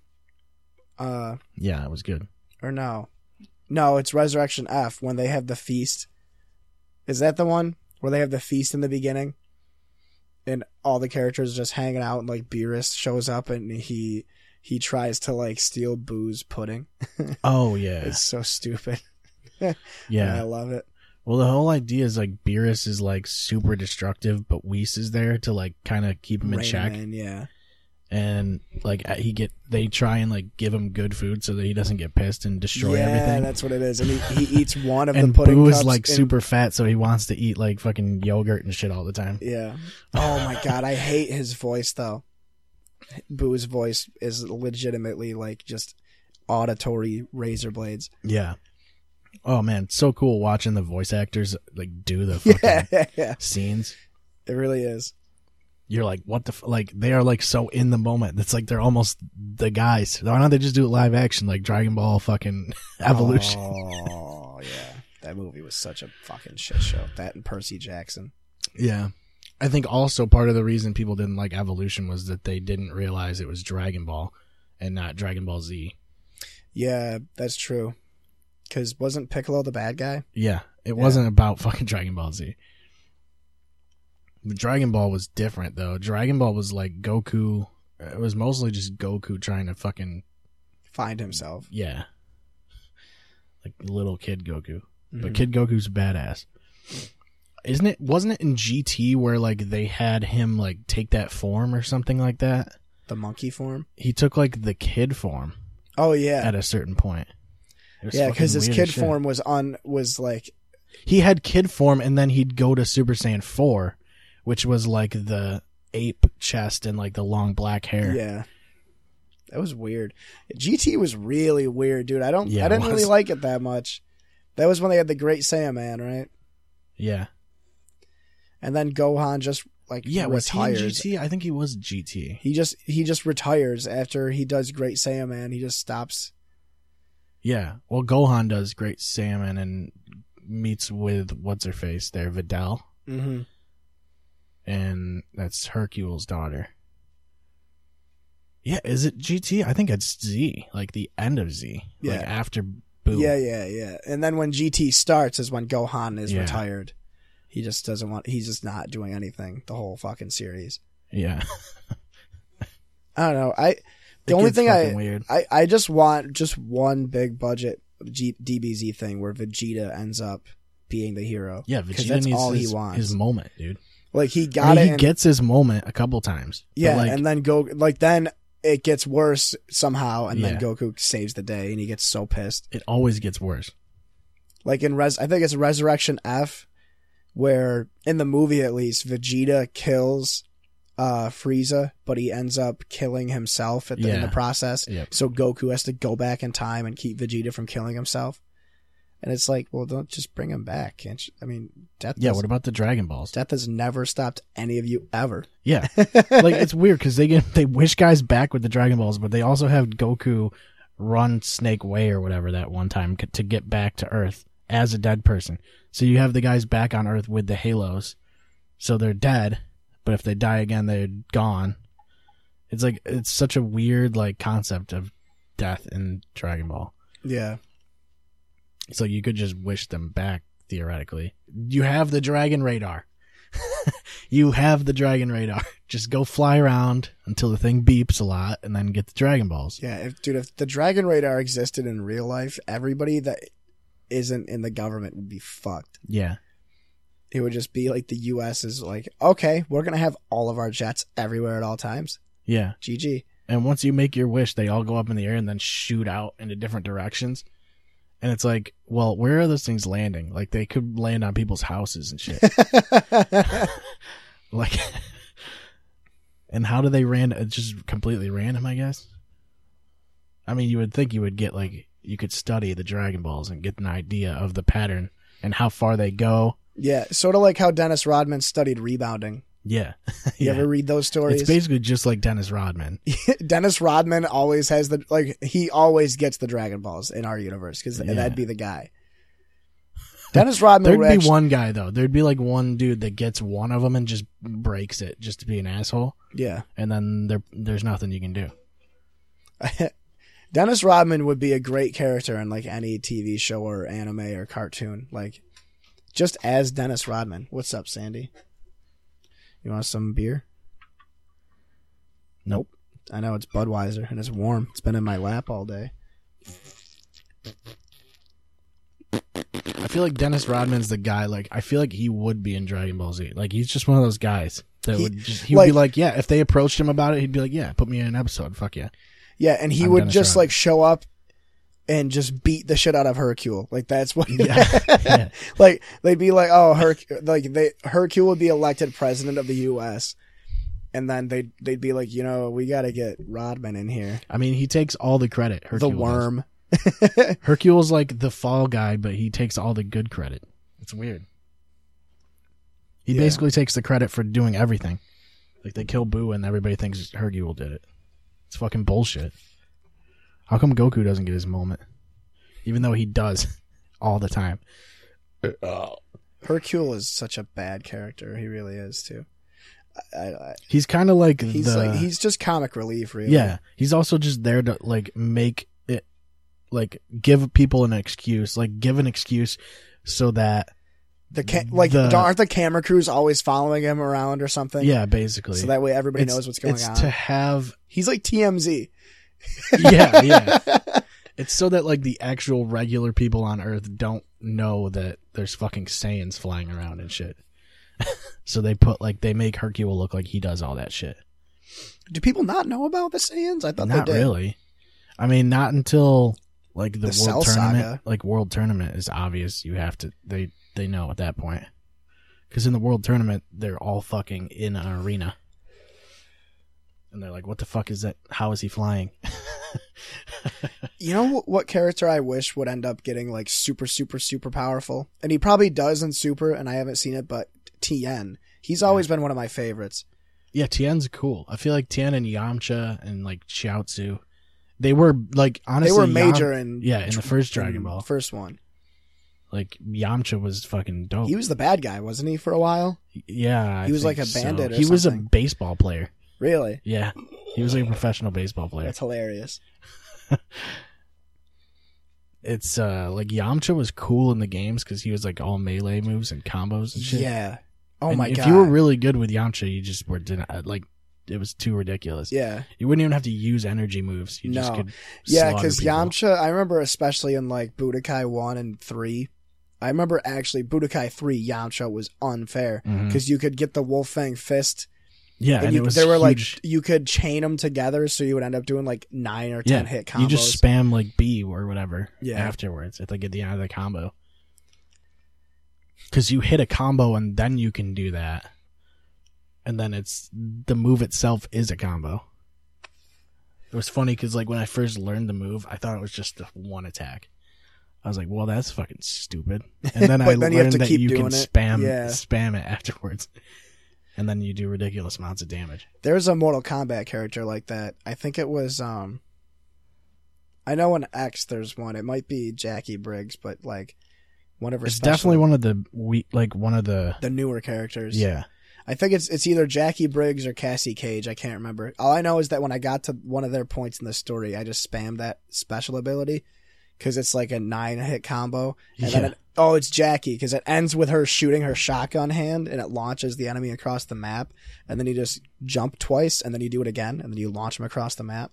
Uh, Yeah, it was good. or no, no, it's Resurrection F when they have the feast. Is that the one where they have the feast in the beginning, and all the characters just hanging out, and like Beerus shows up and he he tries to like steal Boo's pudding. (laughs) Oh yeah, It's so stupid. (laughs) And I love it. Well, the whole idea is like Beerus is like super destructive, but Whis is there to like kind of keep him in Rain check, Man, yeah. and like he get they try and like give him good food so that he doesn't get pissed and destroy yeah, everything. that's what it is. And he, he eats one of (laughs) and the pudding Boo is like and- super fat, so he wants to eat like fucking yogurt and shit all the time. Yeah. Oh my god, I hate his voice though. Boo's voice is legitimately like just auditory razor blades. Yeah. Oh man, so cool watching the voice actors like do the (laughs) fucking Yeah, yeah, scenes. it really is. You're like, what the f-? like? They are like so in the moment. It's like they're almost the guys. Why don't they just do it live action like Dragon Ball fucking (laughs) Evolution? Oh yeah, that movie was such a fucking shit show. That and Percy Jackson. Yeah. I think also part of the reason people didn't like Evolution was that they didn't realize it was Dragon Ball and not Dragon Ball Z. Yeah, that's true. Because wasn't Piccolo the bad guy? Yeah, it wasn't about (laughs) fucking Dragon Ball Z. But Dragon Ball was different though. Dragon Ball was like Goku. It was mostly just Goku trying to fucking Find himself. yeah, like little kid Goku. But Mhm. Kid Goku's badass. Isn't it? Wasn't it in GT where like they had him like take that form or something like that? the monkey form. He took like the kid form Oh yeah, at a certain point. Yeah. Because his kid form was on was like he had kid form and then he'd go to Super Saiyan 4, which was like the ape chest and like the long black hair. Yeah. That was weird. GT was really weird, dude. I don't Yeah, I didn't really like it that much. That was when they had the Great Saiyaman, right? Yeah. And then Gohan just like Yeah, was he in. GT? I think he was GT. He just he just retires after he does Great Saiyaman. He just stops. Yeah. Well, Gohan does Great Saiyaman and meets with what's her face there, Videl, hmm and that's Hercule's daughter. Yeah, is it GT? I think it's Z, like the end of Z, Yeah. like after Boo. Yeah, yeah, yeah. And then when GT starts is when Gohan is Yeah. retired. He just doesn't want. He's just not doing anything the whole fucking series. yeah. (laughs) I don't know. I the It only thing I weird. I, I just want just one big budget G, DBZ thing where Vegeta ends up being the hero. Yeah, Vegeta that's needs all he his, wants. his moment, dude. Like he I got mean, it. he and- gets his moment a couple times. yeah, like, and then go like then it gets worse somehow, and then Goku saves the day, and he gets so pissed. it always gets worse. Like in Res, I think it's Resurrection F, where in the movie at least Vegeta kills uh Frieza, but he ends up killing himself at the, in Yeah. the process. Yep. So Goku has to go back in time and keep Vegeta from killing himself. And it's like, well, don't just bring him back. Can't you? I mean, death. Yeah, what about the Dragon Balls? death has never stopped any of you ever. Yeah, (laughs) like it's weird because they get they wish guys back with the Dragon Balls, but they also have Goku run Snake Way or whatever that one time c- to get back to Earth as a dead person. So you have the guys back on Earth with the halos, so they're dead, but if they die again, they're gone. It's like it's such a weird like concept of death in Dragon Ball. Yeah. So you could just wish them back theoretically. You have the dragon radar. (laughs) you have the dragon radar. (laughs) Just go fly around until the thing beeps a lot and then get the dragon balls. Yeah, if, dude, if the Dragon Radar existed in real life, everybody that isn't in the government would be fucked. Yeah. It would just be like the U.S. is like, okay, we're gonna have all of our jets everywhere at all times. Yeah. GG. And once you make your wish, they all go up in the air and then shoot out into different directions. And it's like, well, where are those things landing? Like they could land on people's houses and shit. (laughs) (laughs) like and how do they ran it's just completely random i guess i mean you would think you would get like you could study the dragon balls and get an idea of the pattern and how far they go yeah, sort of like how Dennis Rodman studied rebounding. Yeah. (laughs) You yeah. ever read those stories? It's basically just like Dennis Rodman. (laughs) Dennis Rodman always has the like he always gets the Dragon Balls in our universe because Yeah. that'd be the guy. Dennis Rodman There'd would be actually, one guy though. There'd be like one dude that gets one of them and just breaks it just to be an asshole, yeah. and then there there's nothing you can do. (laughs) Dennis Rodman would be a great character in like any TV show or anime or cartoon, like just as Dennis Rodman. What's up, Sandy? You want some beer? Nope. I know it's Budweiser and it's warm. It's been in my lap all day. I feel like Dennis Rodman's the guy. Like I feel like he would be in Dragon Ball Z. Like he's just one of those guys that He- would just he would be like- like, yeah. If they approached him about it, he'd be like, yeah, put me in an episode. Fuck yeah. Yeah, and he I'm would just Rodman. like show up and just beat the shit out of Hercule. Like that's what. Yeah. Yeah. (laughs) (laughs) like they'd be like, oh, Herc, like they Hercule would be elected president of the U.S. And then they'd they'd be like, you know, we got to get Rodman in here. I mean, he takes all the credit. Hercule the worm. (laughs) Hercule's like the fall guy, but he takes all the good credit. It's weird. He Yeah. basically takes the credit for doing everything. Like they kill Boo and everybody thinks Hercule did it. It's fucking bullshit. How come Goku doesn't get his moment? Even though he does (laughs) all the time. Uh, Hercule is such a bad character. He really is too. I, I, He's kind of like he's the like he's just comic relief, really. yeah. He's also just there to like make it like give people an excuse, like give an excuse so that The ca- like The- aren't the camera crews always following him around or something? yeah, basically. So that way everybody It's- knows what's going it's on. to have He's like TMZ. (laughs) yeah, yeah. (laughs) It's so that like the actual regular people on Earth don't know that there's fucking Saiyans flying around and shit. (laughs) so they put like they make Hercule look like he does all that shit. Do people not know about the Saiyans? I thought Not they did. really. I mean, not until like the, The world tournament. Saga. Like world tournament is obvious. You have to. They they know at that point. Because in the world tournament, they're all fucking in an arena. And they're like, "What the fuck is that? How is he flying?" (laughs) You know what character I wish would end up getting like super, super, super powerful? And he probably does in Super, and I haven't seen it, but Tien. He's always been one of my favorites. Yeah, Tien's cool. I feel like Tien and Yamcha and like Chiaotzu, they were like honestly they were Yam- major in yeah, in the first Dragon Ball. first one. Like Yamcha was fucking dope. He was the bad guy, wasn't he, for a while? yeah, I he was like a so. bandit or he was a something. baseball player. Really? Yeah, he was like a professional baseball player. That's hilarious. (laughs) It's uh like Yamcha was cool in the games because he was like all melee moves and combos and shit. Yeah. Oh And my if god. you were really good with Yamcha, you just were denied. Like it was too ridiculous. yeah. You wouldn't even have to use energy moves. You just No. could. Yeah, because. Yamcha, I remember especially in like Budokai 1 and 3. I remember actually Budokai 3, Yamcha was unfair. Mm-hmm. Because you could get the Wolf Fang fist, Yeah, and, and, you, there were like you could chain them together, so you would end up doing like nine or ten yeah, hit combos. you just spam like B or whatever Yeah. afterwards if they get the end of the combo. Because you hit a combo and then you can do that, and then it's the move itself is a combo. It was funny because like when I first learned the move, I thought it was just one attack. I was like, "Well, that's fucking stupid." (laughs) And then I then you learned to that you can it. spam Yeah. spam it (laughs) afterwards, and then you do ridiculous amounts of damage. There's a Mortal Kombat character like that. I think it was um I know in X there's one. It might be Jacqui Briggs, but like one of her It's special- definitely one of the we like one of the the newer characters. yeah. I think it's it's either Jacqui Briggs or Cassie Cage. I can't remember. All I know is that when I got to one of their points in the story, I just spammed that special ability because it's like a nine hit combo. And then it, oh, it's Jacqui because it ends with her shooting her shotgun hand and it launches the enemy across the map. And then you just jump twice and then you do it again and then you launch them across the map.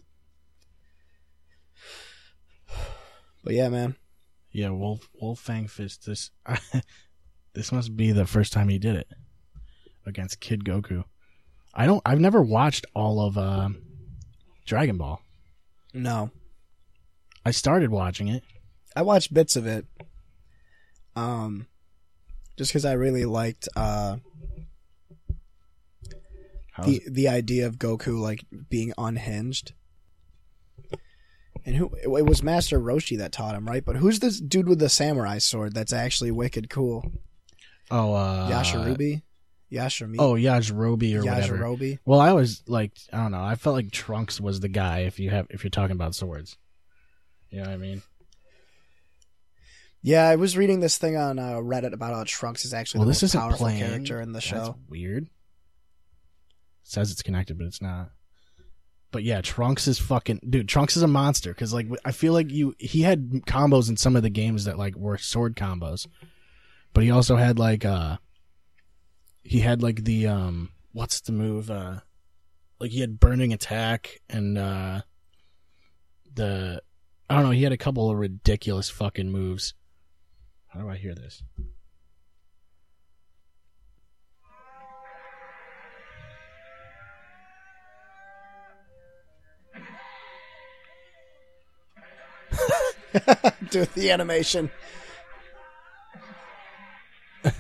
(sighs) But yeah, man. Yeah, Wolf Wolf Fang Fist. This (laughs) this must be the first time he did it against Kid Goku. I don't. I've never watched all of um Dragon Ball. No, I started watching it. I watched bits of it. Um, just because I really liked uh the the idea of Goku like being unhinged. And who it was Master Roshi that taught him, right? But who's this dude with the samurai sword that's actually wicked cool? oh, uh, Yasharubi? Yashirobe. Oh, Yajirobe or whatever. Well, I was like I don't know. I felt like Trunks was the guy if you have if you're talking about swords. You know what I mean? Yeah, I was reading this thing on uh, Reddit about how Trunks is actually Well, the this most isn't powerful playing. character in the That's show. weird. It says it's connected, but it's not. But yeah, Trunks is fucking dude. Trunks is a monster because like I feel like you he had combos in some of the games that like were sword combos, but he also had like uh he had like the um what's the move uh like he had burning attack and uh the I don't know he had a couple of ridiculous fucking moves. How do I hear this? (laughs) Do the animation. (laughs)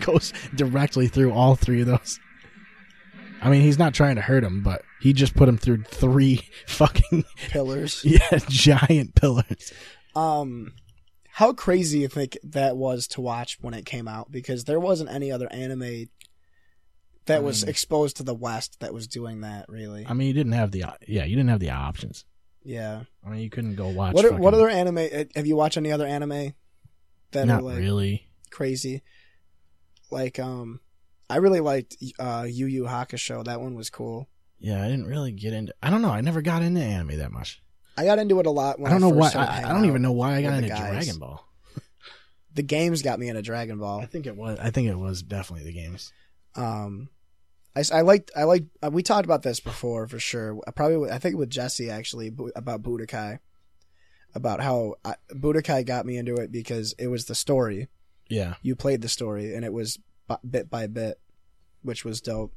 goes directly through all three of those. I mean, he's not trying to hurt him, but he just put him through three (laughs) fucking Pillars. (laughs) yeah giant pillars. Um, how crazy you think that was to watch when it came out? Because there wasn't any other anime that I was mean- exposed to the West that was doing that. Really, I mean, you didn't have the yeah, you didn't have the options. yeah. I mean, you couldn't go watch. What are, fucking- what other anime? uh, Have you watched any other anime that Not are like really. crazy? Like, um, I really liked uh Yu Yu Hakusho. That one was cool. Yeah, I didn't really get into. I don't know. I never got into anime that much. I got into it a lot. When I don't know first why. I, I don't even know why I got into guys. Dragon Ball. The games got me into Dragon Ball. I think it was. I think it was definitely the games. Um, I, I liked I liked uh, we talked about this before for sure. I probably I think with Jesse actually about Budokai, about how I, Budokai got me into it because it was the story. Yeah. You played the story and it was bit by bit, which was dope.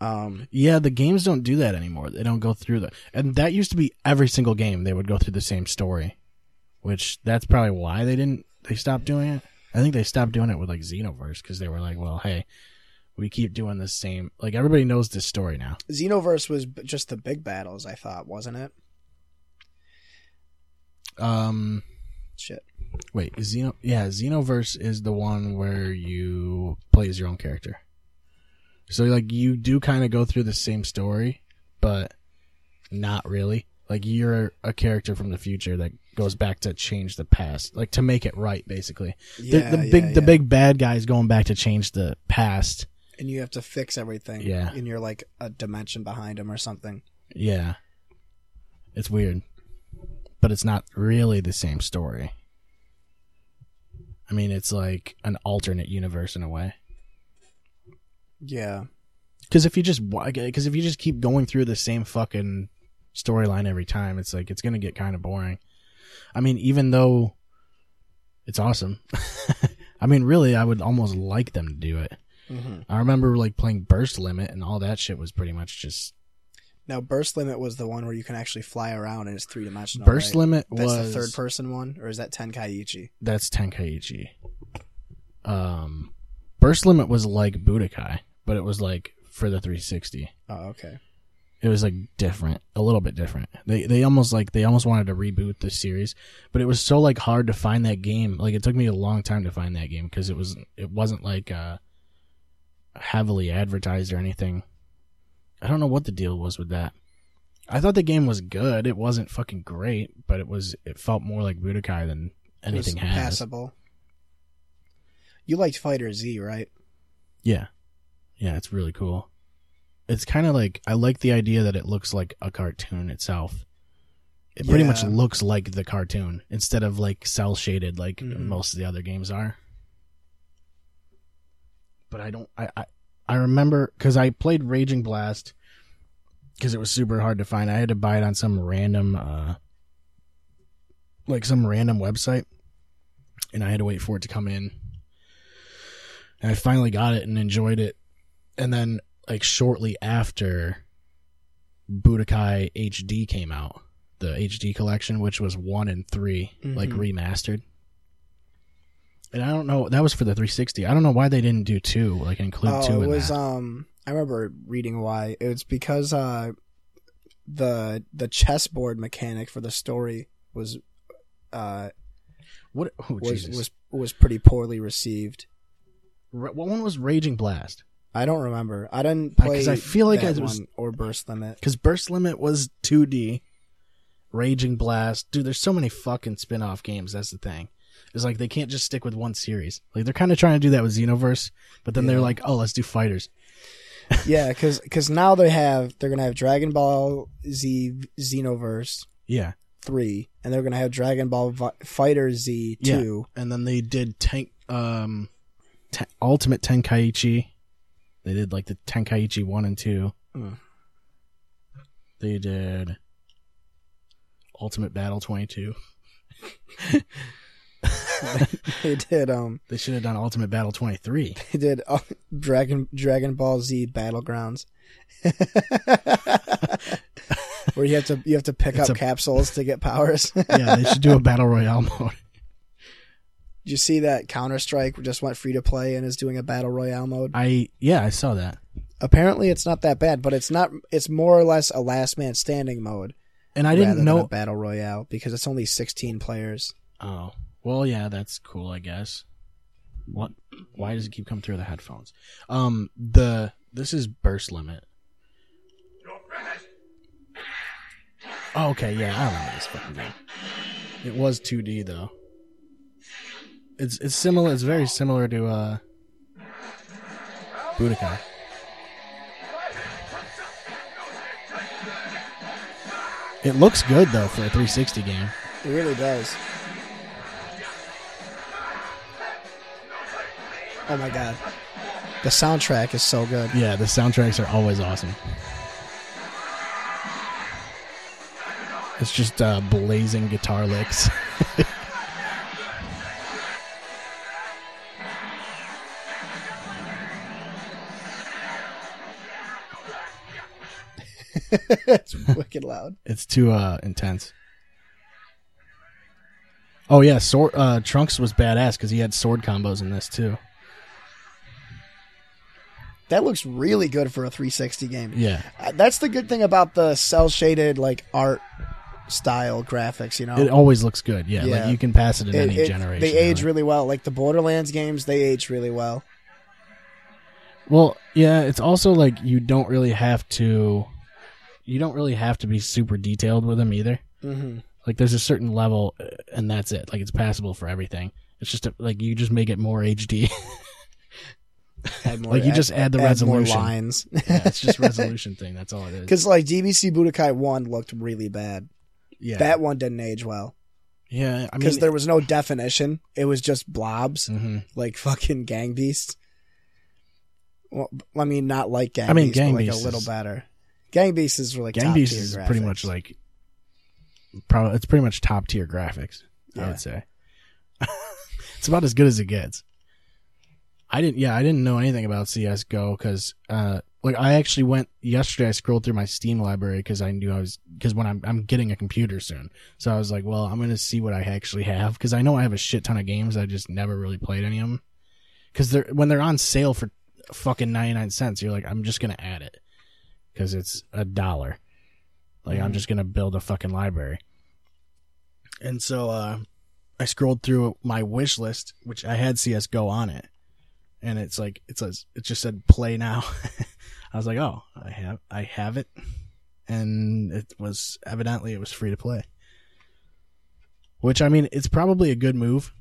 Um, Yeah, the games don't do that anymore. They don't go through the and that used to be every single game they would go through the same story. Which that's probably why they didn't they stopped doing it. I think they stopped doing it with like Xenoverse because they were like, well, hey, we keep doing the same. Like everybody knows this story now. Xenoverse was just the big battles. I thought wasn't it? Um, Shit. wait, Xeno? Yeah, Xenoverse is the one where you play as your own character. So like you do kind of go through the same story, but not really. Like you're a character from the future that goes back to change the past, like to make it right, basically. Yeah, the, the big, yeah, the big bad guy is going back to change the past. and you have to fix everything. Yeah. and you're like a dimension behind him or something. Yeah, it's weird, but it's not really the same story. I mean, it's like an alternate universe in a way. Yeah. Because if you just because if you just keep going through the same fucking storyline every time, it's like it's gonna get kind of boring. I mean, even though it's awesome, (laughs) I mean, really, I would almost like them to do it. hmm I remember like playing Burst Limit, and all that shit was pretty much just Now, Burst Limit was the one where you can actually fly around and it's three dimensional. Burst right? Limit That's was the third person one, or is that Tenkaichi? That's Tenkaichi. Um, Burst Limit was like Budokai, but it was like for the 360. Oh, okay. It was like different, a little bit different. They they almost like they almost wanted to reboot the series, but it was so like hard to find that game. Like it took me a long time to find that game because it was it wasn't like uh heavily advertised or anything. I don't know what the deal was with that. I thought the game was good. It wasn't fucking great, but it was it felt more like Budokai than It was anything has. passable. You liked Fighter Z, right? Yeah. Yeah, it's really cool. It's kind of like I like the idea that it looks like a cartoon itself. It pretty much looks like the cartoon instead of like cell shaded like Mhm. most of the other games are. But I don't I I, I remember cuz I played Raging Blast cuz it was super hard to find. I had to buy it on some random uh like some random website and I had to wait for it to come in. And I finally got it and enjoyed it. And then like shortly after Budokai HD came out, the HD collection, which was one and 3 like Mhm. remastered. And I don't know, that was for the 360. I don't know why they didn't do two, like include two Oh, it in was that. um I remember reading why. It was because uh the the chessboard mechanic for the story was uh what? Oh, was Jesus. was was pretty poorly received. What one was Raging Blast? I don't remember. I didn't play 'cause I feel like it was- or Burst Limit. Because Burst Limit was 2D. Raging Blast, dude. There's so many fucking spin-off games. That's the thing. It's like they can't just stick with one series. Like they're kind of trying to do that with Xenoverse, but then they're like, oh, let's do fighters. (laughs) yeah, because cause now they have they're gonna have Dragon Ball Z Xenoverse Yeah, three, and they're gonna have Dragon Ball Vi- Fighter Z Yeah. two. and then they did tank um Te- ultimate tenkaichi they did like the tenkaichi 1 and 2 Mm. they did ultimate battle 22 (laughs) (laughs) they did um they should have done ultimate battle 23 (laughs) they did uh, Dragon Dragon Ball Z Battlegrounds. (laughs) Where you have to you have to pick It's up a- capsules to get powers. yeah they should do a battle royale mode Did you see that Counter Strike just went free to play and is doing a battle royale mode? i yeah i saw that Apparently, it's not that bad, but it's not. It's more or less a last man standing mode. and i didn't know battle royale because it's only sixteen players. oh well yeah that's cool i guess what why does it keep coming through the headphones um the this is burst limit Oh, okay, yeah, I remember this fucking game. It was 2D though. It's it's similar. It's very similar to uh. It looks good though for a 360 game. It really does. Oh my god, the soundtrack is so good. Yeah, the soundtracks are always awesome. It's just uh, blazing guitar licks. (laughs) it's wicked loud. It's too uh intense. Oh yeah, sword uh Trunks was badass because he had sword combos in this too. That looks really good for a 360 game. Yeah. Uh, That's the good thing about the cell shaded like art style graphics. You know, It always looks good. Yeah, Yeah. like you can pass it in It- any it- generation. They age really. really well. Like the Borderlands games, they age really well. Well, yeah, it's also like you don't really have to you don't really have to be super detailed with them either. hmm Like there's a certain level uh, and that's it. Like it's passable for everything. It's just a, like you just make it more HD. (laughs) Add more, Like, you just add the resolution. more lines. (laughs) yeah, it's just (laughs) resolution thing. That's all it is. Because like DBZ Budokai one looked really bad. Yeah. That one didn't age well yeah, I because mean there was no definition. It was just blobs, mhm. like fucking gang beasts. Well, I mean, not like gang I mean, beasts, Gang like Beasts a little is- better. Gang beasts is like Gang Beast tier is pretty much like probably it's pretty much top tier graphics. I would say (laughs) it's about as good as it gets. I didn't, yeah, I didn't know anything about CS:GO because, uh, like, I actually went yesterday. I scrolled through my Steam library because I knew I was because when I'm I'm getting a computer soon, so I was like, well, I'm gonna see what I actually have because I know I have a shit ton of games. I just never really played any of them because they're when they're on sale for fucking ninety nine cents. You're like, I'm just gonna add it because it's a dollar. Like I'm Mhm. just gonna build a fucking library. And so uh I scrolled through my wish list, which I had CS:GO on it, and it's like it says it just said play now. (laughs) I was like, oh, I have I have it, and it was evidently it was free to play. Which I mean, it's probably a good move.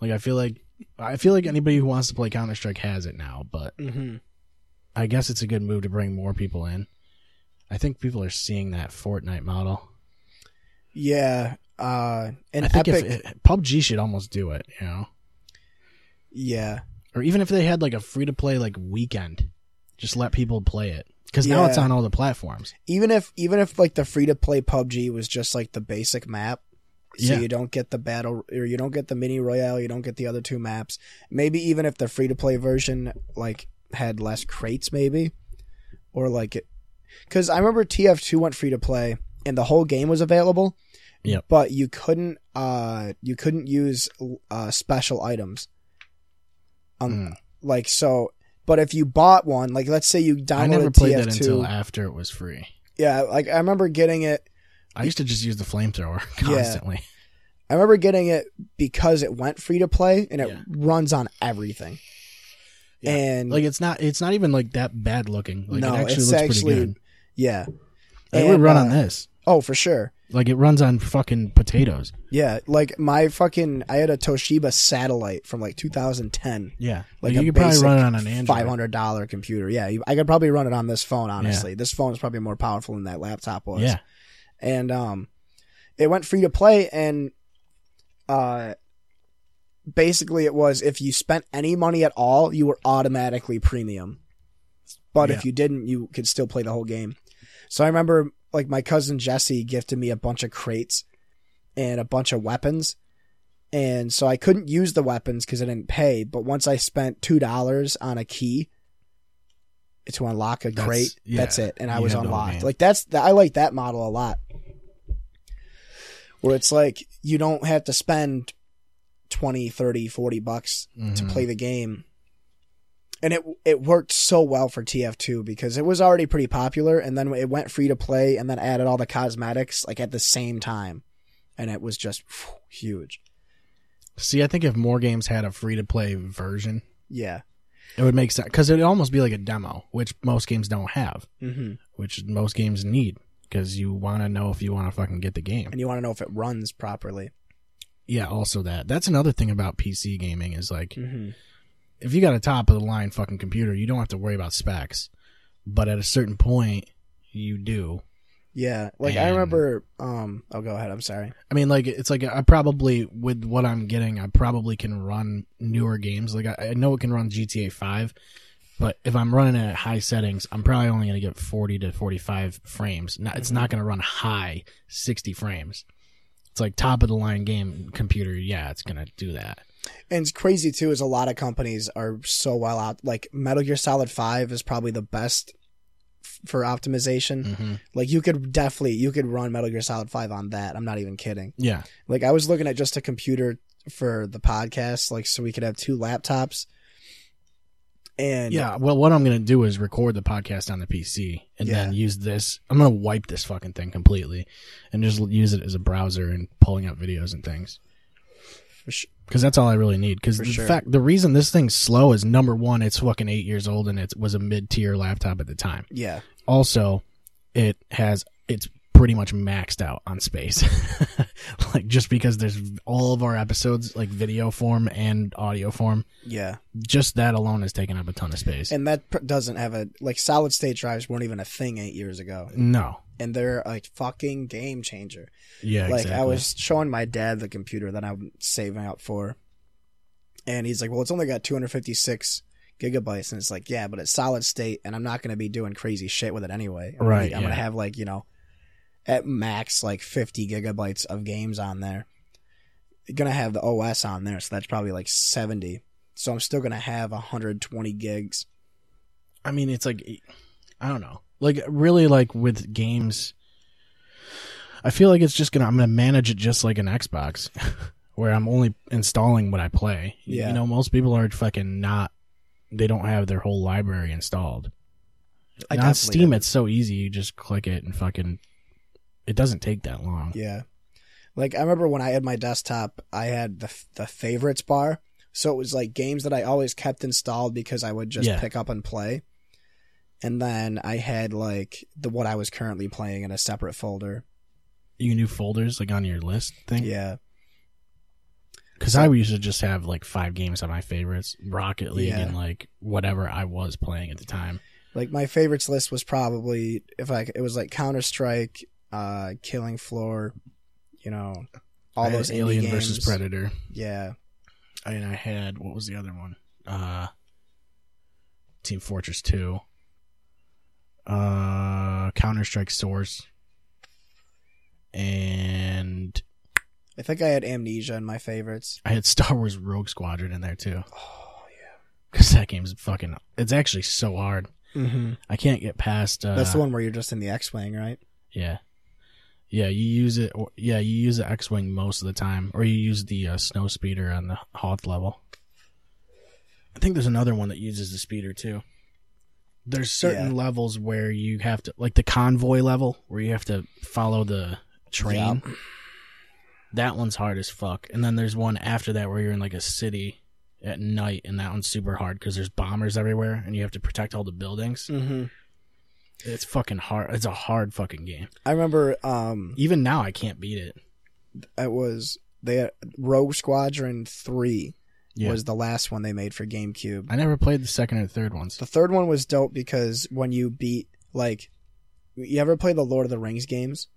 Like I feel like I feel like anybody who wants to play Counter Strike has it now, but hmm I guess it's a good move to bring more people in. I think people are seeing that Fortnite model. Yeah. Uh, and I think Epic. if it, PUBG should almost do it, you know, yeah. Or even if they had like a free to play like weekend, just let people play it because now it's on all the platforms. Even if even if like the free to play PUBG was just like the basic map, so Yeah. you don't get the battle or you don't get the mini royale, you don't get the other two maps. Maybe even if the free to play version like had less crates, maybe, or like it, because I remember TF2 went free to play and the whole game was available. Yep. But you couldn't uh you couldn't use uh special items. Um, Mm. like so. But if you bought one, like let's say you downloaded I never played TF2, that until after it was free. yeah, like I remember getting it. I used to just use the flamethrower (laughs) constantly. I I remember getting it because it went free to play and it Yeah. runs on everything. Yeah. And Like it's not it's not even like that bad looking. Like no, it actually it's looks actually pretty good. yeah. It would run uh, on this. Oh, for sure. Like it runs on fucking potatoes. Yeah, like my fucking I had a Toshiba satellite from like 2010. Yeah. Like Like you could probably run it on an Android. Five hundred dollar computer. Yeah, I could probably run it on this phone. Honestly, this phone is probably more powerful than that laptop was. Yeah. and um, it went free to play, and uh, basically it was if you spent any money at all, you were automatically premium. But Yeah. if you didn't, you could still play the whole game. So I remember like my cousin Jesse gifted me a bunch of crates and a bunch of weapons. And so I couldn't use the weapons because I didn't pay. But once I spent two dollars on a key to unlock a That's- crate, yeah, that's it, and I was have the whole unlocked. Like that's I like that model a lot. Where it's like you don't have to spend 20, 30, 40 bucks to Mhm. play the game. And it it worked so well for TF2 because it was already pretty popular and then it went free to play and then added all the cosmetics like at the same time. And it was just phew, huge. See, I think if more games had a free to play version, Yeah. it would make sense because it would almost be like a demo, which most games don't have, hmm which most games need because you want to know if you want to fucking get the game. And you want to know if it runs properly. Yeah, also that. That's another thing about PC gaming is like hmm if you got a top of the line fucking computer, you don't have to worry about specs. But at a certain point, you do. Yeah. Like I remember um oh go ahead, I'm sorry. I mean, like it's like I probably with what I'm getting, I probably can run newer games. Like I, I know it can run GTA Five, but if I'm running it at high settings, I'm probably only going to get 40 to 45 frames. Not, It's not going to run high 60 frames. It's like top of the line game computer. Yeah, it's going to do that. And it's crazy too is a lot of companies are so well out like Metal Gear Solid 5 is probably the best f- for optimization. hmm Like you could definitely you could run Metal Gear Solid 5 on that. I'm not even kidding. Yeah, Like I was looking at just a computer for the podcast like so we could have two laptops. And yeah. Well, what I'm going to do is record the podcast on the PC and then use this. I'm going to wipe this fucking thing completely and just use it as a browser and pulling up videos and things. for su- because that's all I really need. Because the sure. fact, the reason this thing's slow is number one, it's fucking eight years old and it was a mid tier laptop at the time. yeah. Also, it has it's pretty much maxed out on space. (laughs) like just because there's all of our episodes like video form and audio form, Yeah. just that alone is taking up a ton of space. And that pr- doesn't have a like solid state drives weren't even a thing 8 years ago. no, And they're a fucking game changer. yeah, like exactly. I was showing my dad the computer that I'm saving up for, and he's like, "Well, it's only got 256 gigabytes," and it's like, "Yeah, but it's solid state, and I'm not going to be doing crazy shit with it anyway. I'm Right, I'm gonna have like you know, at max like 50 gigabytes of games on there. Gonna have the OS on there, so that's probably like 70. So I'm still gonna have 120 gigs. I mean, it's like I don't know. Like really, like with games, I feel like it's just gonna. I'm gonna manage it just like an Xbox, (laughs) where I'm only installing what I play. Yeah. You know, most people are fucking not. They don't have their whole library installed. I on Steam, have- it's so easy. You just click it and fucking. It doesn't take that long. Yeah. Like I remember when I had my desktop, I had the the favorites bar. So it was like games that I always kept installed because I would just Yeah. pick up and play. And then I had like the what I was currently playing in a separate folder. You knew folders like on your list thing. Yeah. Because I used to just have like five games on my favorites, Rocket League, Yeah. and like whatever I was playing at the time. Like my favorites list was probably if I it was like Counter Strike, uh Killing Floor, you know, all I those Alien versus Predator. Yeah. and I had what was the other one? Uh Team Fortress 2. Uh Counter Strike Source. And I think I had Amnesia in my favorites. I had Star Wars Rogue Squadron in there too. Oh yeah. Cuz that game's fucking it's actually so hard. Mm-hmm. I can't get past uh That's the one where you're just in the X-wing, right? Yeah. Yeah, you use it or, yeah, you use the X-wing most of the time or you use the uh, snow speeder on the Hoth level. I think there's another one that uses the speeder too. There's certain Yeah. levels where you have to like the convoy level where you have to follow the train. That one's hard as fuck. And then there's one after that where you're in like a city at night, and that one's super hard because there's bombers everywhere, and you have to protect all the buildings. Mm-hmm. It's fucking hard. It's a hard fucking game. I remember um, Even now, I can't beat it. it was they had Rogue Squadron three Yeah. was the last one they made for GameCube. I never played the second or third ones. The third one was dope because when you beat like, you ever play the Lord of the Rings games?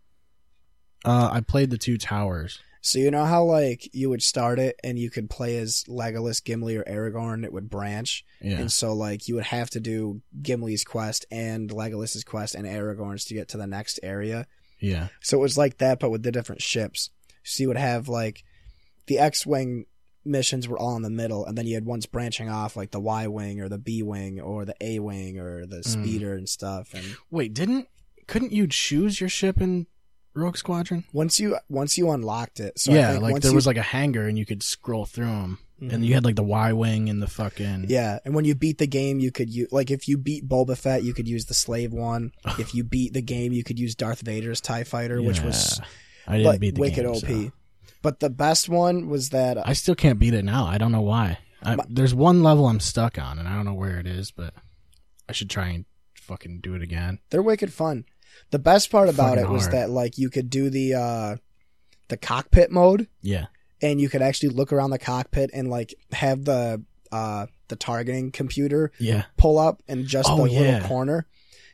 Uh, I played the two towers. So you know how like you would start it and you could play as Legolas, Gimli, or Aragorn. It would branch, Yeah. and so like you would have to do Gimli's quest and Legolas's quest and Aragorn's to get to the next area. Yeah. So it was like that, but with the different ships. So you would have like the X-wing missions were all in the middle, and then you had ones branching off, like the Y-wing or the B-wing or the A-wing or the mm. speeder and stuff. And Wait, didn't couldn't you choose your ship in Rogue Squadron? once you once you unlocked it, so yeah, like once there you- was like a hangar and you could scroll through them, and mm-hmm. you had like the Y wing and the fucking Yeah, and when you beat the game, you could use like if you beat Boba Fett, you could use the slave one. (sighs) if you beat the game, you could use Darth Vader's Tie Fighter, which was I didn't like beat the wicked game, OP. so. But the best one was that uh, I still can't beat it now. I don't know why. I, there's one level I'm stuck on, and I don't know where it is, but I should try and fucking do it again. they're wicked fun. The best part about Fucking it was hard. that like you could do the uh the cockpit mode, Yeah, and you could actually look around the cockpit and like have the uh the targeting computer yeah, pull up in just Oh, the yeah. little corner.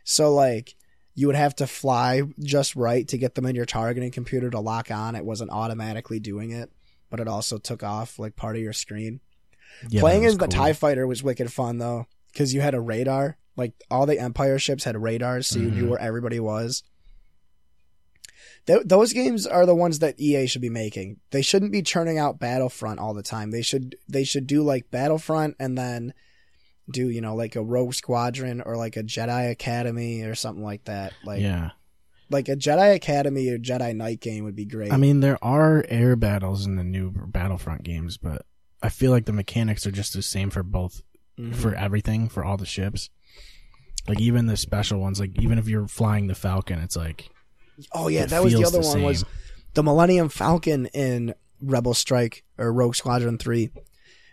So like you would have to fly just right to get them in your targeting computer to lock on. It wasn't automatically doing it, but it also took off like part of your screen. yeah. Playing as the. Tie Fighter was wicked fun though, because you had a radar. Like all the Empire ships had radars, so you knew Mhm. where everybody was. Th- those games are the ones that EA should be making. They shouldn't be churning out Battlefront all the time. They should they should do like Battlefront and then do you know like a Rogue Squadron or like a Jedi Academy or something like that. Like yeah. like a Jedi Academy or Jedi Knight game would be great. I mean, there are air battles in the new Battlefront games, but I feel like the mechanics are just the same for both Mhm. for everything for all the ships. Like even the special ones, like even if you're flying the Falcon, it's like oh yeah, that was the other the one was the Millennium Falcon in Rebel Strike or Rogue Squadron 3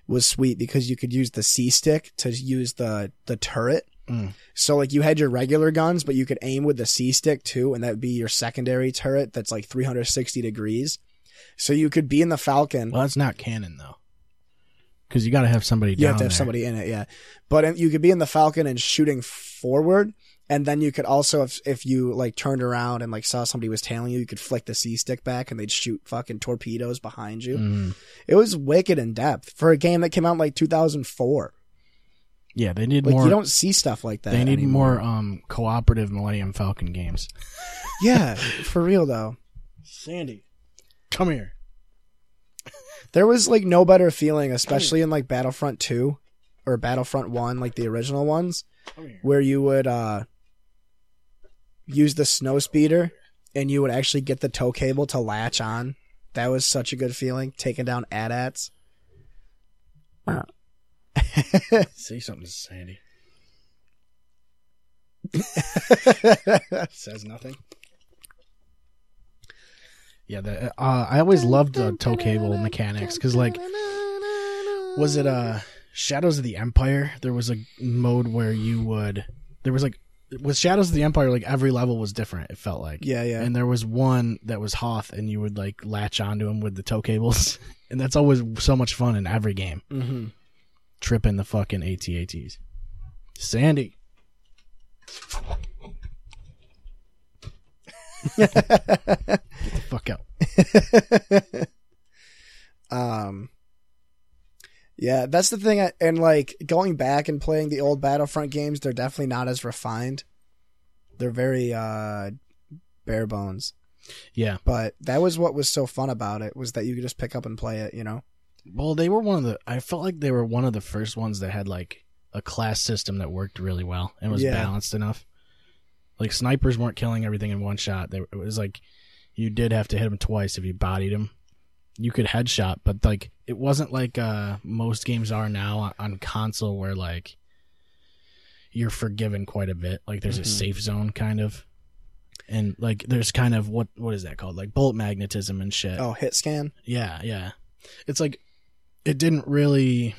was sweet because you could use the C stick to use the the turret. Mm. So like you had your regular guns, but you could aim with the C stick too, and that would be your secondary turret that's like 360 degrees. So you could be in the Falcon. well, that's not canon though, because you got to have somebody. you down have to have there. somebody in it, yeah. But you could be in the Falcon and shooting forward, and then you could also, if if you like turned around and like saw somebody was tailing you, you could flick the C stick back and they'd shoot fucking torpedoes behind you. Mhm. It was wicked in depth for a game that came out in like 2004. Yeah, they need Like more. you don't see stuff like that. they need anymore. more um cooperative Millennium Falcon games. Yeah, for real though. Sandy, come here. There was like no better feeling, especially in like Battlefront 2 or Battlefront 1, like the original ones, where you would uh use the snow speeder and you would actually get the tow cable to latch on. That was such a good feeling, taking down AT-ATs. (laughs) Say something, Sandy. (laughs) Says nothing. Yeah, the, uh, I always loved the tow cable mechanics because, like, was it uh Shadows of the Empire? There was a mode where you would there was like with Shadows of the Empire, like every level was different. It felt like, yeah, yeah. and there was one that was Hoth, and you would like latch onto him with the tow cables, (laughs) and that's always so much fun in every game. hmm Tripping the fucking ATATs. Sandy. Get the fuck out. (laughs) Um, yeah, that's the thing. I, and like going back and playing the old Battlefront games, they're definitely not as refined. They're very uh, bare bones. Yeah. But that was what was so fun about it was that you could just pick up and play it. You know. Well, they were one of the. I felt like they were one of the first ones that had like a class system that worked really well and was Yeah. balanced enough. Like snipers weren't killing everything in one shot. They, it was like you did have to hit them twice if you bodied them. You could headshot, but like it wasn't like uh, most games are now on, on console, where like you're forgiven quite a bit. Like there's Mhm. a safe zone kind of, and like there's kind of what what is that called? Like bolt magnetism and shit. Oh, hit scan. Yeah, yeah. It's like it didn't really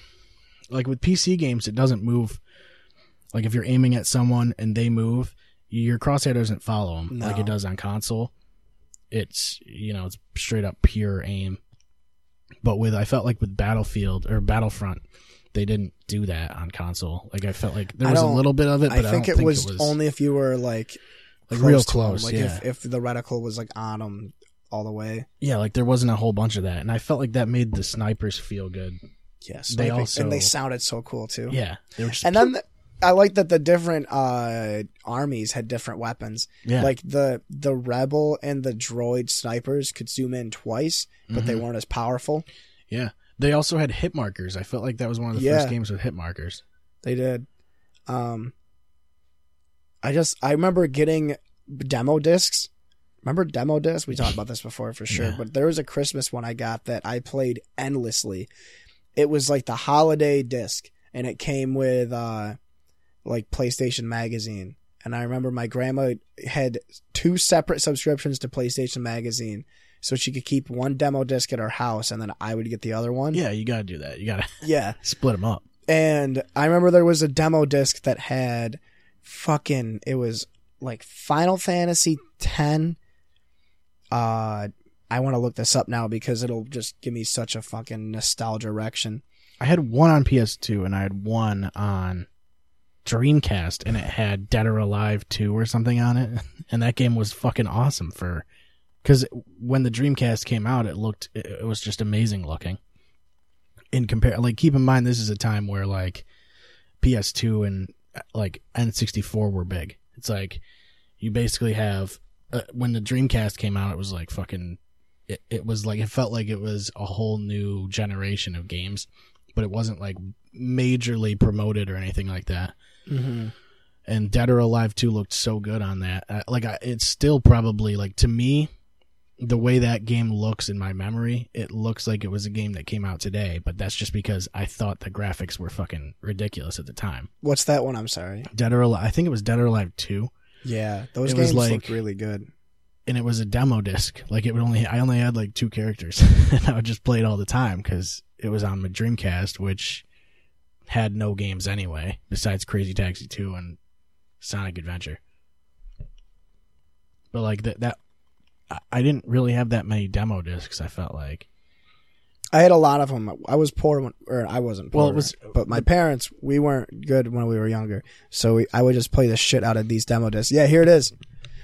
like with PC games it doesn't move like if you're aiming at someone and they move, your crosshair doesn't follow them like it does on console. It's you know, it's straight up pure aim. But with I felt like with Battlefield or Battlefront they didn't do that on console. Like I felt like there was a little bit of it, I but think, I it, don't was think it was only if you were like, Like, real close, Like yeah. if if the reticle was like on them all the way. yeah, like there wasn't a whole bunch of that, and I felt like that made the snipers feel good. Yes, They also- and they sounded so cool too. Yeah, they were just and then. The, I like that the different uh, armies had different weapons. yeah, Like the the rebel and the droid snipers could zoom in twice, but they Mhm. weren't as powerful. Yeah. They also had hit markers. I felt like that was one of the Yeah. first games with hit markers. They did. Um, I just I remember getting demo discs. Remember demo discs? We talked about this before for sure. Yeah. But there was a Christmas one I got that I played endlessly. It was like the holiday disc, and it came with uh, like PlayStation Magazine. And I remember my grandma had two separate subscriptions to PlayStation Magazine, so she could keep one demo disc at her house, and then I would get the other one. Yeah, you gotta do that. You gotta (laughs) yeah. split them up. And I remember there was a demo disc that had fucking it was like Final Fantasy 10 uh I want to look this up now because it'll just give me such a fucking nostalgia erection. I had one on PS2 and I had one on Dreamcast, and it had Dead or Alive 2 or something on it, (laughs) and that game was fucking awesome for. Because when the Dreamcast came out, it looked it, was just amazing looking. In compare, like keep in mind, this is a time where like PS2 and like N64 were big. It's like you basically have uh, when the Dreamcast came out, it was like fucking. It, it was like it felt like it was a whole new generation of games, but it wasn't like majorly promoted or anything like that. Mm-hmm. And Dead or Alive 2 looked so good on that. Uh, like I, it's still probably like to me, the way that game looks in my memory, it looks like it was a game that came out today. But that's just because I thought the graphics were fucking ridiculous at the time. What's that one? I'm sorry. Dead or Alive, I think it was Dead or Alive 2. Yeah, those It was games like- look really good. and it was a demo disc. Like it would only, I only had like two characters, (laughs) and I would just play it all the time because it was on my Dreamcast, which had no games anyway besides Crazy Taxi 2 and Sonic Adventure. But like that, that I- didn't really have that many demo discs. I felt like I had a lot of them. I was poor when, or I wasn't poor. Well, it was- but my parents, we weren't good when we were younger, so we, I would just play the shit out of these demo discs. Yeah, here it is.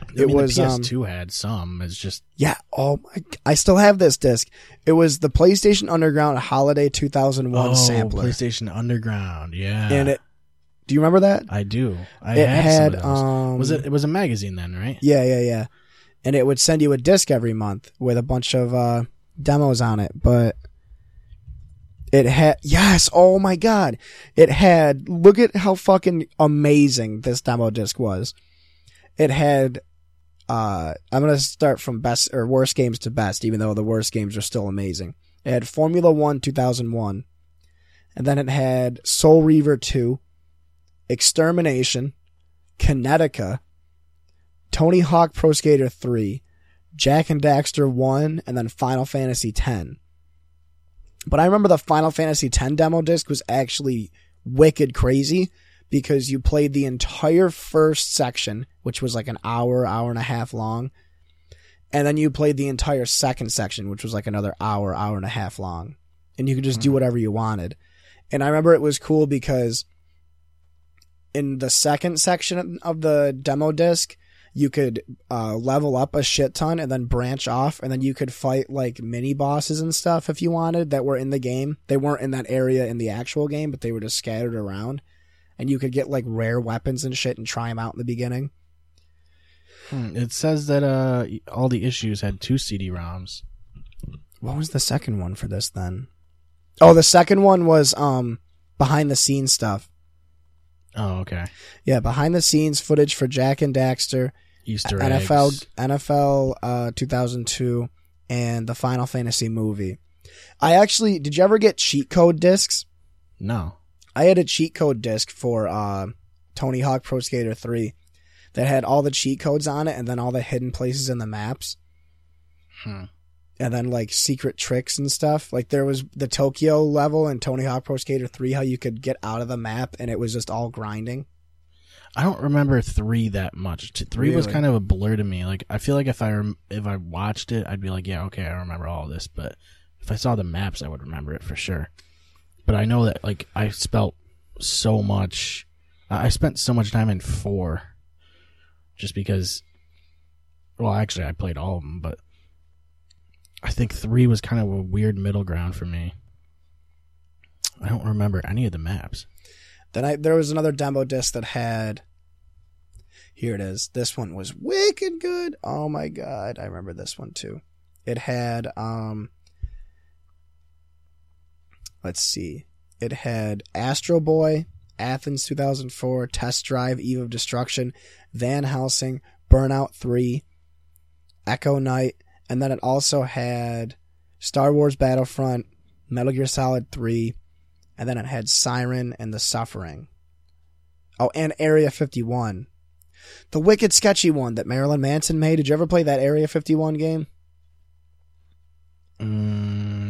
I It mean, was the um, PS2 had some. It's just Yeah. Oh my! I still have this disc. It was the PlayStation Underground Holiday 2001 oh, sampler, PlayStation Underground. Yeah, and it. Do you remember that? I do. I it had those. um. was it? It was a magazine then, right? Yeah, yeah, yeah. And it would send you a disc every month with a bunch of uh, demos on it, but it had yes. Oh my god! It had. Look at how fucking amazing this demo disc was. It had. Uh, I'm gonna start from best or worst games to best, even though the worst games are still amazing. It had Formula One 2001, and then it had Soul Reaver 2, Extermination, Kinetica, Tony Hawk Pro Skater 3, Jak and Daxter 1, and then Final Fantasy 10. But I remember the Final Fantasy 10 demo disc was actually wicked crazy because you played the entire first section, which was like an hour, hour and a half long. And then you played the entire second section, which was like another hour, hour and a half long. And you could just do whatever you wanted. And I remember it was cool because in the second section of the demo disc, you could uh, level up a shit ton and then branch off, and then you could fight like mini bosses and stuff if you wanted that were in the game. They weren't in that area in the actual game, but they were just scattered around, and you could get like rare weapons and shit and try them out in the beginning. Hmm, It says that uh all the issues had two CD-ROMs. What was the second one for this then? Oh, the second one was um behind the scenes stuff. Oh, okay. Yeah, behind the scenes footage for Jak and Daxter, Easter NFL eggs. NFL uh 2002 and the Final Fantasy movie. I actually did you ever get cheat code discs? No. I had a cheat code disc for uh Tony Hawk Pro Skater 3 that had all the cheat codes on it and then all the hidden places in the maps. Hmm. And then like secret tricks and stuff. Like there was the Tokyo level in Tony Hawk Pro Skater 3 how you could get out of the map and it was just all grinding. I don't remember three that much. T- Three was kind of a blur to me. Like I feel like if I rem- if I watched it, I'd be like, yeah, okay, I remember all this. But if I saw the maps, I would remember it for sure. But I know that like I spelt so much. I I spent so much time in four, just because. Well, actually, I played all of them, but I think three was kind of a weird middle ground for me. I don't remember any of the maps. Then I there was another demo disc that had here it is. This one was wicked good. Oh my god, I remember this one too. It had um let's see. It had Astro Boy, Athens 2004, Test Drive, Eve of Destruction, Van Helsing, Burnout 3, Echo Night, and then it also had Star Wars Battlefront, Metal Gear Solid 3, and then it had Siren and The Suffering. Oh, and Area 51. The wicked sketchy one that Marilyn Manson made. Did you ever play that Area 51 game? Mm,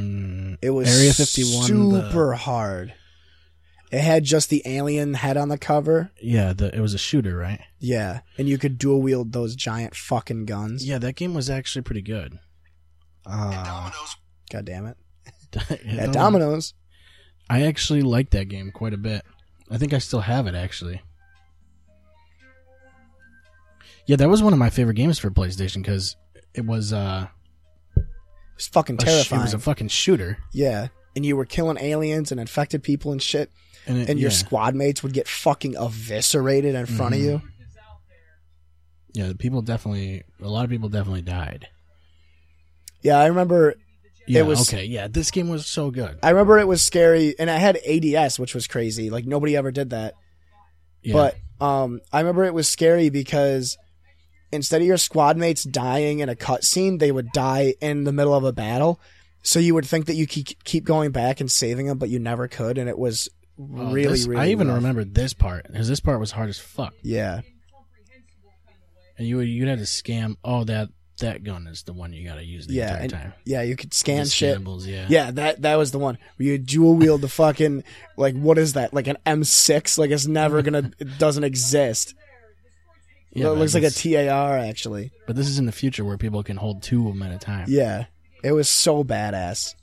It was Area 51, the- super hard. It had just the alien head on the cover. yeah, the it was a shooter, right? Yeah, and you could dual wield those giant fucking guns. Yeah, that game was actually pretty good. Uh, God damn it. At At Domino's. I actually liked that game quite a bit. I think I still have it actually. Yeah, that was one of my favorite games for PlayStation because it was uh, It's fucking sh- terrifying. it was a fucking shooter, yeah. And you were killing aliens and infected people and shit. and, it, And your yeah, squad mates would get fucking eviscerated in front of Mhm. you. yeah, people definitely, a lot of people definitely died. Yeah, I remember Yeah, was- okay, yeah, this game was so good. I remember it was scary and I had ADS, which was crazy. Like nobody ever did that. Yeah. But um, I remember it was scary because instead of your squad mates dying in a cutscene, they would die in the middle of a battle. So you would think that you keep keep going back and saving them, but you never could, and it was Oh, really, this- really. I even rough. remember this part because this part was hard as fuck. Yeah, And you would you'd have to scam. Oh, that that gun is the one you got to use the yeah, entire and, time. yeah. You could scan The shit. yeah. Yeah, that that was the one where you dual wield the fucking like what is that? Like an M6? Like it's never gonna it doesn't exist. Yeah, it looks like a TAR actually. But this is in the future where people can hold two of them at a time. Yeah, it was so badass.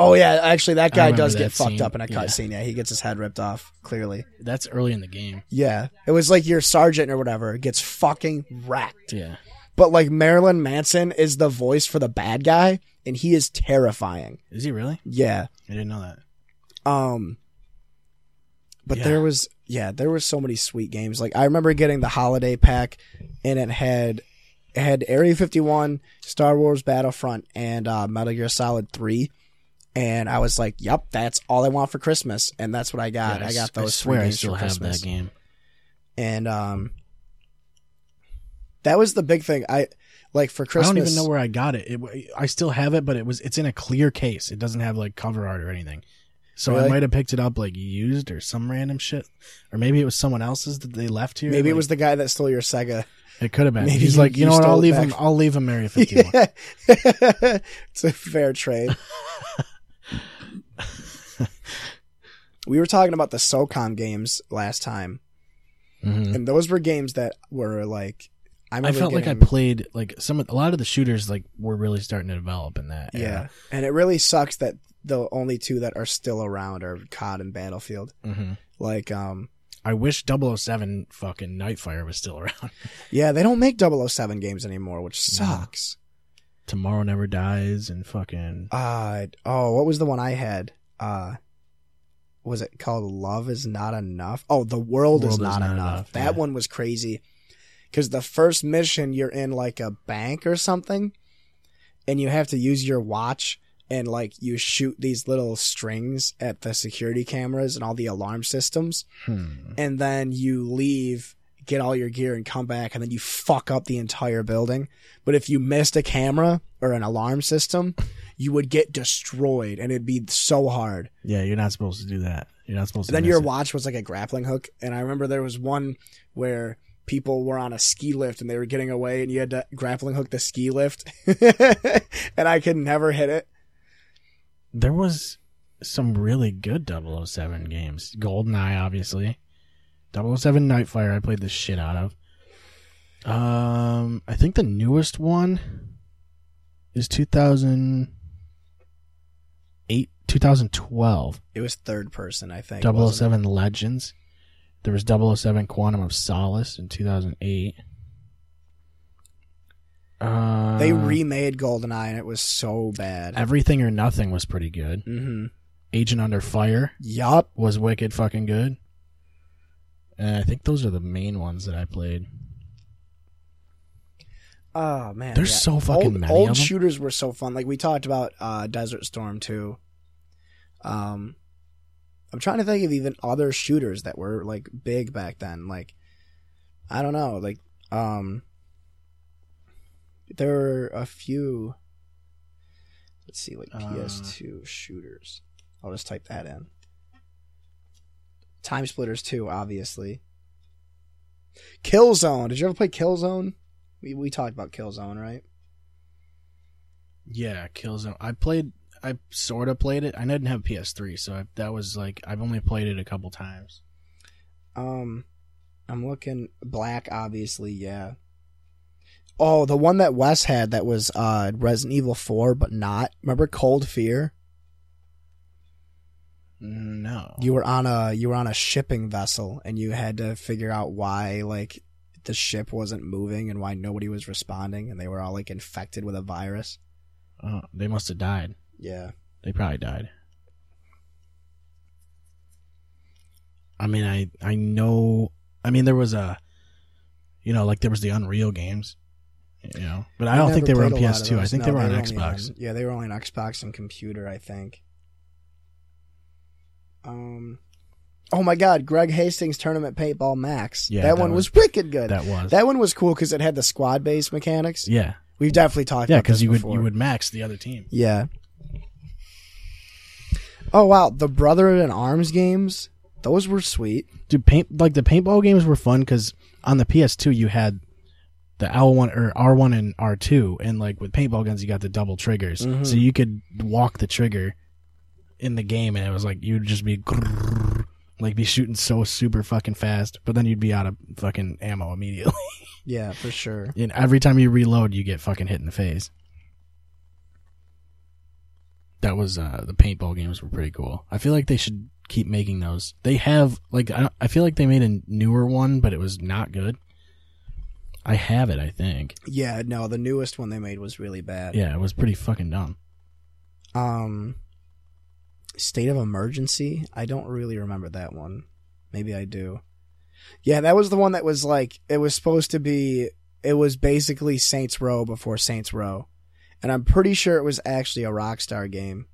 Oh yeah, actually that guy does get that fucked up in a Yeah. cutscene. Yeah, he gets his head ripped off. Clearly, That's early in the game. yeah, it was like your sergeant or whatever gets fucking wrecked. Yeah. But like Marilyn Manson is the voice for the bad guy, and he is terrifying. Is he really? Yeah. I didn't know that. Um but Yeah. there was yeah, there were so many sweet games. Like I remember getting the holiday pack and it had it had Area 51, Star Wars Battlefront and uh Metal Gear Solid 3 and I was like, "Yep, that's all I want for Christmas." And that's what I got. Yeah, I got those I swear three I games still for have Christmas. that game. And um that was the big thing. I like for Christmas. I don't even know where I got it. it. I still have it, but it was it's in a clear case. It doesn't have like cover art or anything. So I might have picked it up like used or some random shit, or maybe it was someone else's that they left here. Maybe it was the guy that stole your Sega. It could have been. maybe He's you- like, you you know what? I'll leave back. him. I'll leave him Area 51. Yeah. (laughs) it's a fair trade. (laughs) we were talking about the SOCOM games last time, Mhm. and those were games that were like I, I felt like I played like some of, a lot of the shooters like were really starting to develop in that. yeah, era. and it really sucks that the only two that are still around are COD and Battlefield. hmm Like, um, I wish 007 fucking Nightfire was still (laughs) around. yeah, they don't make 007 games anymore, which sucks. Tomorrow Never Dies and fucking Uh oh, what was the one I had? Uh was it called Love is Not Enough? Oh, The World, is, World Not, Enough. That yeah. one was crazy. Cuz the first mission you're in like a bank or something and you have to use your watch and like you shoot these little strings at the security cameras and all the alarm systems hmm. and then you leave, get all your gear and come back and then you fuck up the entire building. But if you missed a camera or an alarm system, you would get destroyed and it'd be so hard. Yeah, you're not supposed to do that. You're not supposed to. And then your it. watch was like a grappling hook. And I remember there was one where people were on a ski lift and they were getting away and you had to grappling hook the ski lift (laughs) and I could never hit it. There was some really good 007 games. GoldenEye, obviously. 007 Nightfire, I played the shit out of. Um, I think the newest one is 2008, 2012. It was third person, I think. wasn't 007 Legends. There was 007 Quantum of Solace in 2008. Uh. They remade GoldenEye and it was so bad. Everything or Nothing was pretty good. mm-hmm. Agent Under Fire Yup. was wicked fucking good. And I think those are the main ones that I played. Oh man, There's so fucking old, many Old shooters were so fun. Like we talked about uh, Desert Storm too. Um, I'm trying to think of even other shooters that were like big back then. Like, I don't know. Like, um, there are a few. Let's see, like Uh. PS2 shooters. I'll just type that in. TimeSplitters 2, obviously. Killzone. Did you ever play Killzone? We we talked about Killzone, right? Yeah, Killzone. I played. I sort of played it. I didn't have PS3, so I, that was like I've only played it a couple times. Um, I'm looking black, obviously, yeah. Oh, the one that Wes had that was uh Resident Evil 4, but not. Remember Cold Fear? No, You were on a you were on a shipping vessel, and you had to figure out why like the ship wasn't moving and why nobody was responding, and they were all like infected with a virus. Oh, they must have died. Yeah. They probably died. I mean, I I know. I mean, there was a, you know, like there was the Unreal games, you know, but I don't think they were on played a lot of PS2. I think No, they were on only Xbox. yeah, they were only on Xbox and computer, I think. Um, oh my God, Greg Hastings Tournament Paintball Max. Yeah, that, that one was- was, wicked good. That was. That one was cool because it had the squad based mechanics. yeah, We've definitely talked yeah, about because this you would you would max the other team. Yeah. Oh wow, the Brother in Arms games. Those were sweet. Dude, paint like the paintball games were fun because on the PS2 you had the L one or R one and R two, and like with paintball guns you got the double triggers, Mhm. so you could walk the trigger in the game, and it was like you'd just be like be shooting so super fucking fast, but then you'd be out of fucking ammo immediately. (laughs) Yeah, for sure. and every time you reload, you get fucking hit in the face. That was uh the paintball games were pretty cool. I feel like they should keep making those. They have like I, I feel like they made a newer one, but it was not good. I have it, I think. Yeah, no, the newest one they made was really bad. Yeah, it was pretty fucking dumb. Um, State of Emergency. I don't really remember that one. Maybe I do. Yeah, that was the one that was like it was supposed to be. It was basically Saints Row before Saints Row, and I'm pretty sure it was actually a Rockstar game.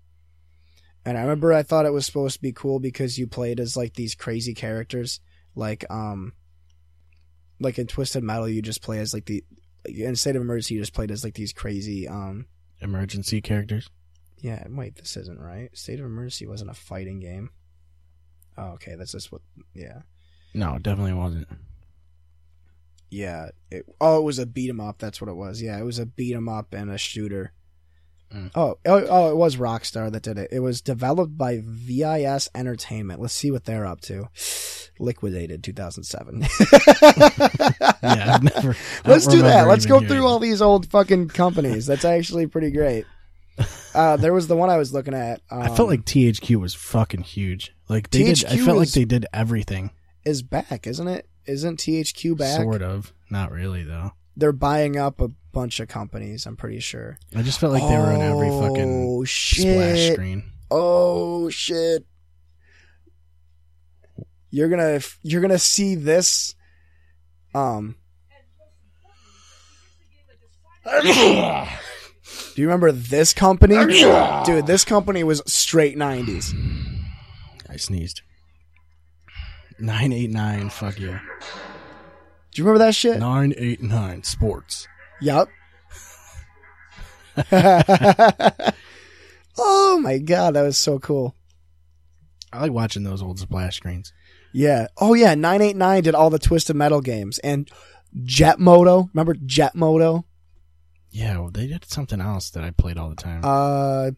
And I remember I thought it was supposed to be cool because you played as like these crazy characters, like um, like in Twisted Metal, you just play as like the in State of Emergency, you just played as like these crazy um Emergency characters. yeah, wait, this isn't right. State of Emergency wasn't a fighting game. Oh, okay, that's just what. Yeah, No, it definitely wasn't. yeah. It, oh, it was a beat 'em up. That's what it was. Yeah, it was a beat 'em up and a shooter. Mm. Oh, oh, oh, it was Rockstar that did it. It was developed by VIS Entertainment. Let's see what they're up to. Liquidated 2007. (laughs) Yeah, I've never. Let's don't that. Let's go through it. all these old fucking companies. That's actually pretty great. (laughs) Uh, there was the one I was looking at. Um, I felt like THQ was fucking huge. Like they did. I THQ felt like they did everything. is back, isn't it? Isn't THQ back? Sort of. Not really though. They're buying up a bunch of companies. I'm pretty sure. I just felt like they were on every fucking Oh splash screen. Oh shit! You're gonna you're gonna see this. Um. Do you remember this company? Dude, this company was straight 90s. I sneezed. Nine eight nine. Fuck you. Do you remember that shit? Nine eight nine. Sports. Yup. (laughs) (laughs) oh my god, that was so cool. I like watching those old splash screens. Yeah. Oh yeah, 989 did all the Twisted Metal games and Jet Moto. Remember Jet Moto? Yeah, well, they did something else that I played all the time. Uh,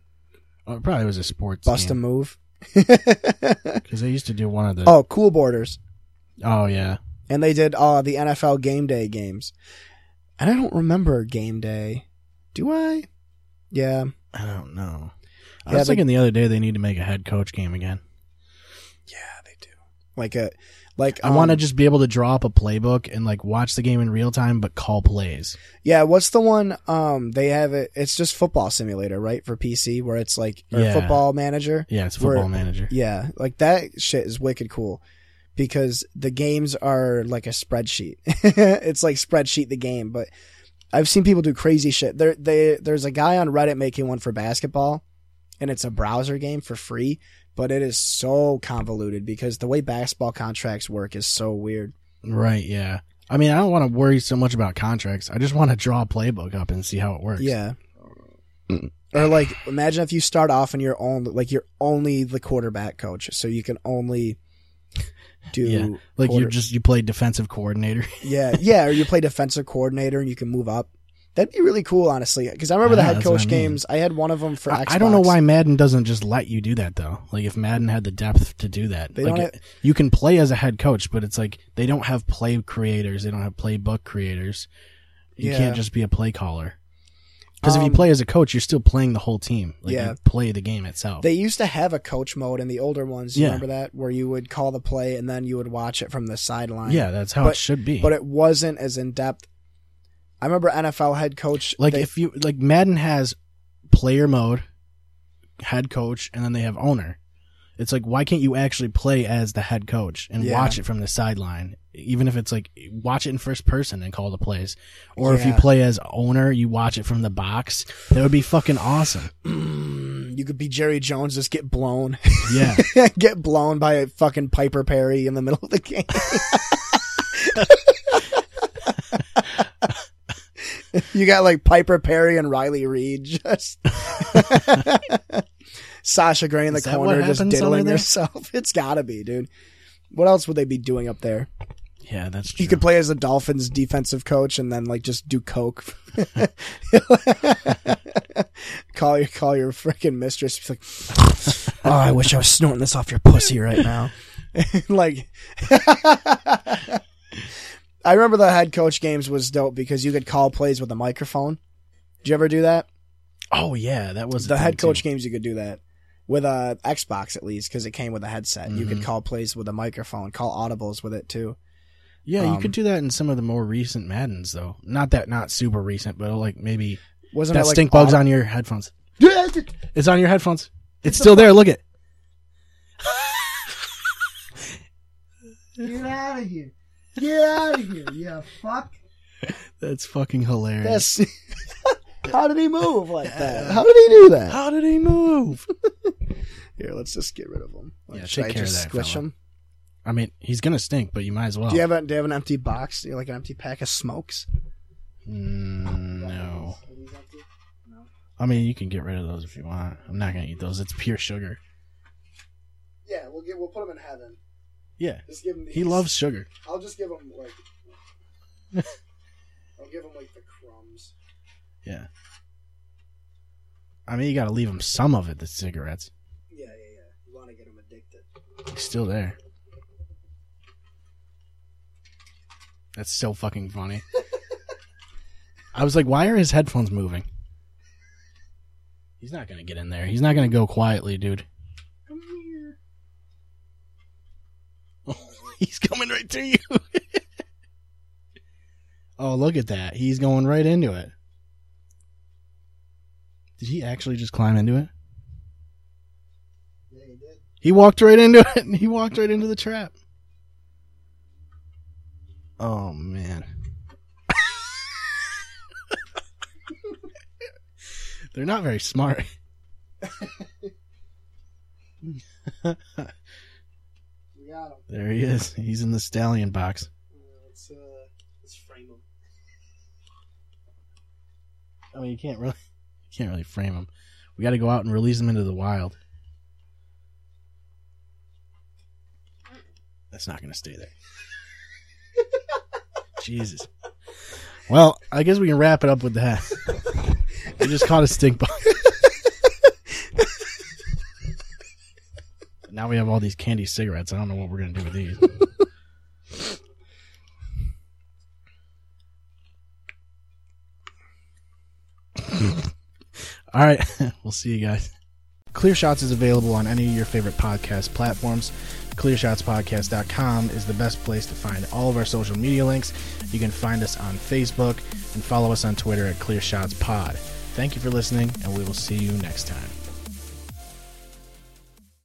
oh, it probably was a sports Bust a Move. (laughs) because they used to do one of the. oh, Cool Borders. oh yeah, And they did uh the NFL Game Day games. And I don't remember Game Day. Do I? Yeah. I don't know. I Yeah, was thinking the other day they need to make a head coach game again. Yeah. Like a like I want to um, just be able to draw up a playbook and like watch the game in real time, but call plays. Yeah, what's the one um they have it it's just football simulator, right? For PC where it's like Yeah. football manager. Yeah, it's Where- football manager. Yeah, like that shit is wicked cool because the games are like a spreadsheet. (laughs) it's like spreadsheet the game, but I've seen people do crazy shit. There, they, there's a guy on Reddit making one for basketball, and it's a browser game for free, but it is so convoluted because the way basketball contracts work is so weird. Right. Yeah. I mean, I don't want to worry so much about contracts. I just want to draw a playbook up and see how it works. Yeah. Mm. Or like, imagine if you start off and you're only like you're only the quarterback coach, so you can only do Yeah, Like quarter- you just you play defensive coordinator. (laughs) Yeah, yeah, or you play defensive coordinator and you can move up. That'd be really cool, honestly. Because I remember the head coach I mean. games. I had one of them for I, Xbox. I don't know why Madden doesn't just let you do that though. Like if Madden had the depth to do that, They like don't it- you can play as a head coach, but it's like they don't have play creators. They don't have playbook creators. You Yeah. can't just be a play caller. Because if you Um, play as a coach, you're still playing the whole team. Like Yeah. you play the game itself. They used to have a coach mode in the older ones. You Yeah. remember that, where you would call the play and then you would watch it from the sideline. yeah, that's how But- it should be. but it wasn't as in depth. I remember NFL head coach. like they- if you like Madden has player mode, head coach, and then they have owner. It's like why can't you actually play as the head coach and Yeah. watch it from the sideline? Even if it's like watch it in first person and call the plays, or if you play as owner, you watch it from the box. That would be fucking awesome. (clears throat) You could be Jerry Jones, just get blown, Yeah, (laughs) get blown by a fucking Piper Perry in the middle of the game. (laughs) (laughs) (laughs) you got like Piper Perry and Riley Reid just (laughs) Sasha Grey in the corner just diddling herself. (laughs) It's gotta be, dude. What else would they be doing up there? yeah, that's true. You could play as the Dolphins defensive coach and then like just do coke. call your call your freaking mistress. Be like, oh, I wish I was snorting this off your pussy right now. like, I remember the head coach games was dope because you could call plays with a microphone. Did you ever do that? oh yeah, that was The head coach too. games you could do that with a Xbox at least because it came with a headset. You could Mhm. call plays with a microphone, call audibles with it too. Yeah, you um, could do that in some of the more recent Maddens though. Not that, not super recent, but like maybe Wasn't that it like stink bugs aud- on your headphones. (laughs) It's on your headphones. It's still there. Look it. Get out of here. Get out of here, you fuck. That's fucking hilarious. That's (laughs) how did he move like that? How did he do that? How did he move? (laughs) Here, let's just get rid of him. Like, Yeah, should take I care of that squish fella. him? I mean, he's gonna stink, but you might as well. Do you have a do you have an empty box? Do you like an empty pack of smokes? Mm, no. I mean, you can get rid of those if you want. I'm not gonna eat those. It's pure sugar. Yeah, we'll get we'll put them in heaven. Yeah, Just give him. he loves sugar. I'll just give him like. (laughs) I'll give him like the crumbs. Yeah. I mean, you gotta leave him some of it. The cigarettes. Yeah, yeah, yeah. You want to get him addicted. He's still there. That's so fucking funny. (laughs) I was like, why are his headphones moving? He's not gonna get in there. He's not gonna go quietly, dude. Come here. (laughs) He's coming right to you. (laughs) oh, look at that. He's going right into it. Did he actually just climb into it? Yeah, he did. He walked right into it. (laughs) He walked right into the trap. Oh man. They're not very smart. We got him. There he is. He's in the stallion box. Uh, let's uh, let's frame him. I mean, you can't really, you (laughs) can't really frame him. We got to go out and release him into the wild. That's not going to stay there. (laughs) Jesus. Well, I guess we can wrap it up with that. (laughs) I just caught a stink bug. Now we have all these candy cigarettes. I don't know what we're going to do with these. (laughs) all right. (laughs) we'll see you guys. Clear Shots is available on any of your favorite podcast platforms. ClearShotsPodcast.com is the best place to find all of our social media links. You can find us on Facebook and follow us on Twitter at ClearShotsPod. Thank you for listening, and we will see you next time.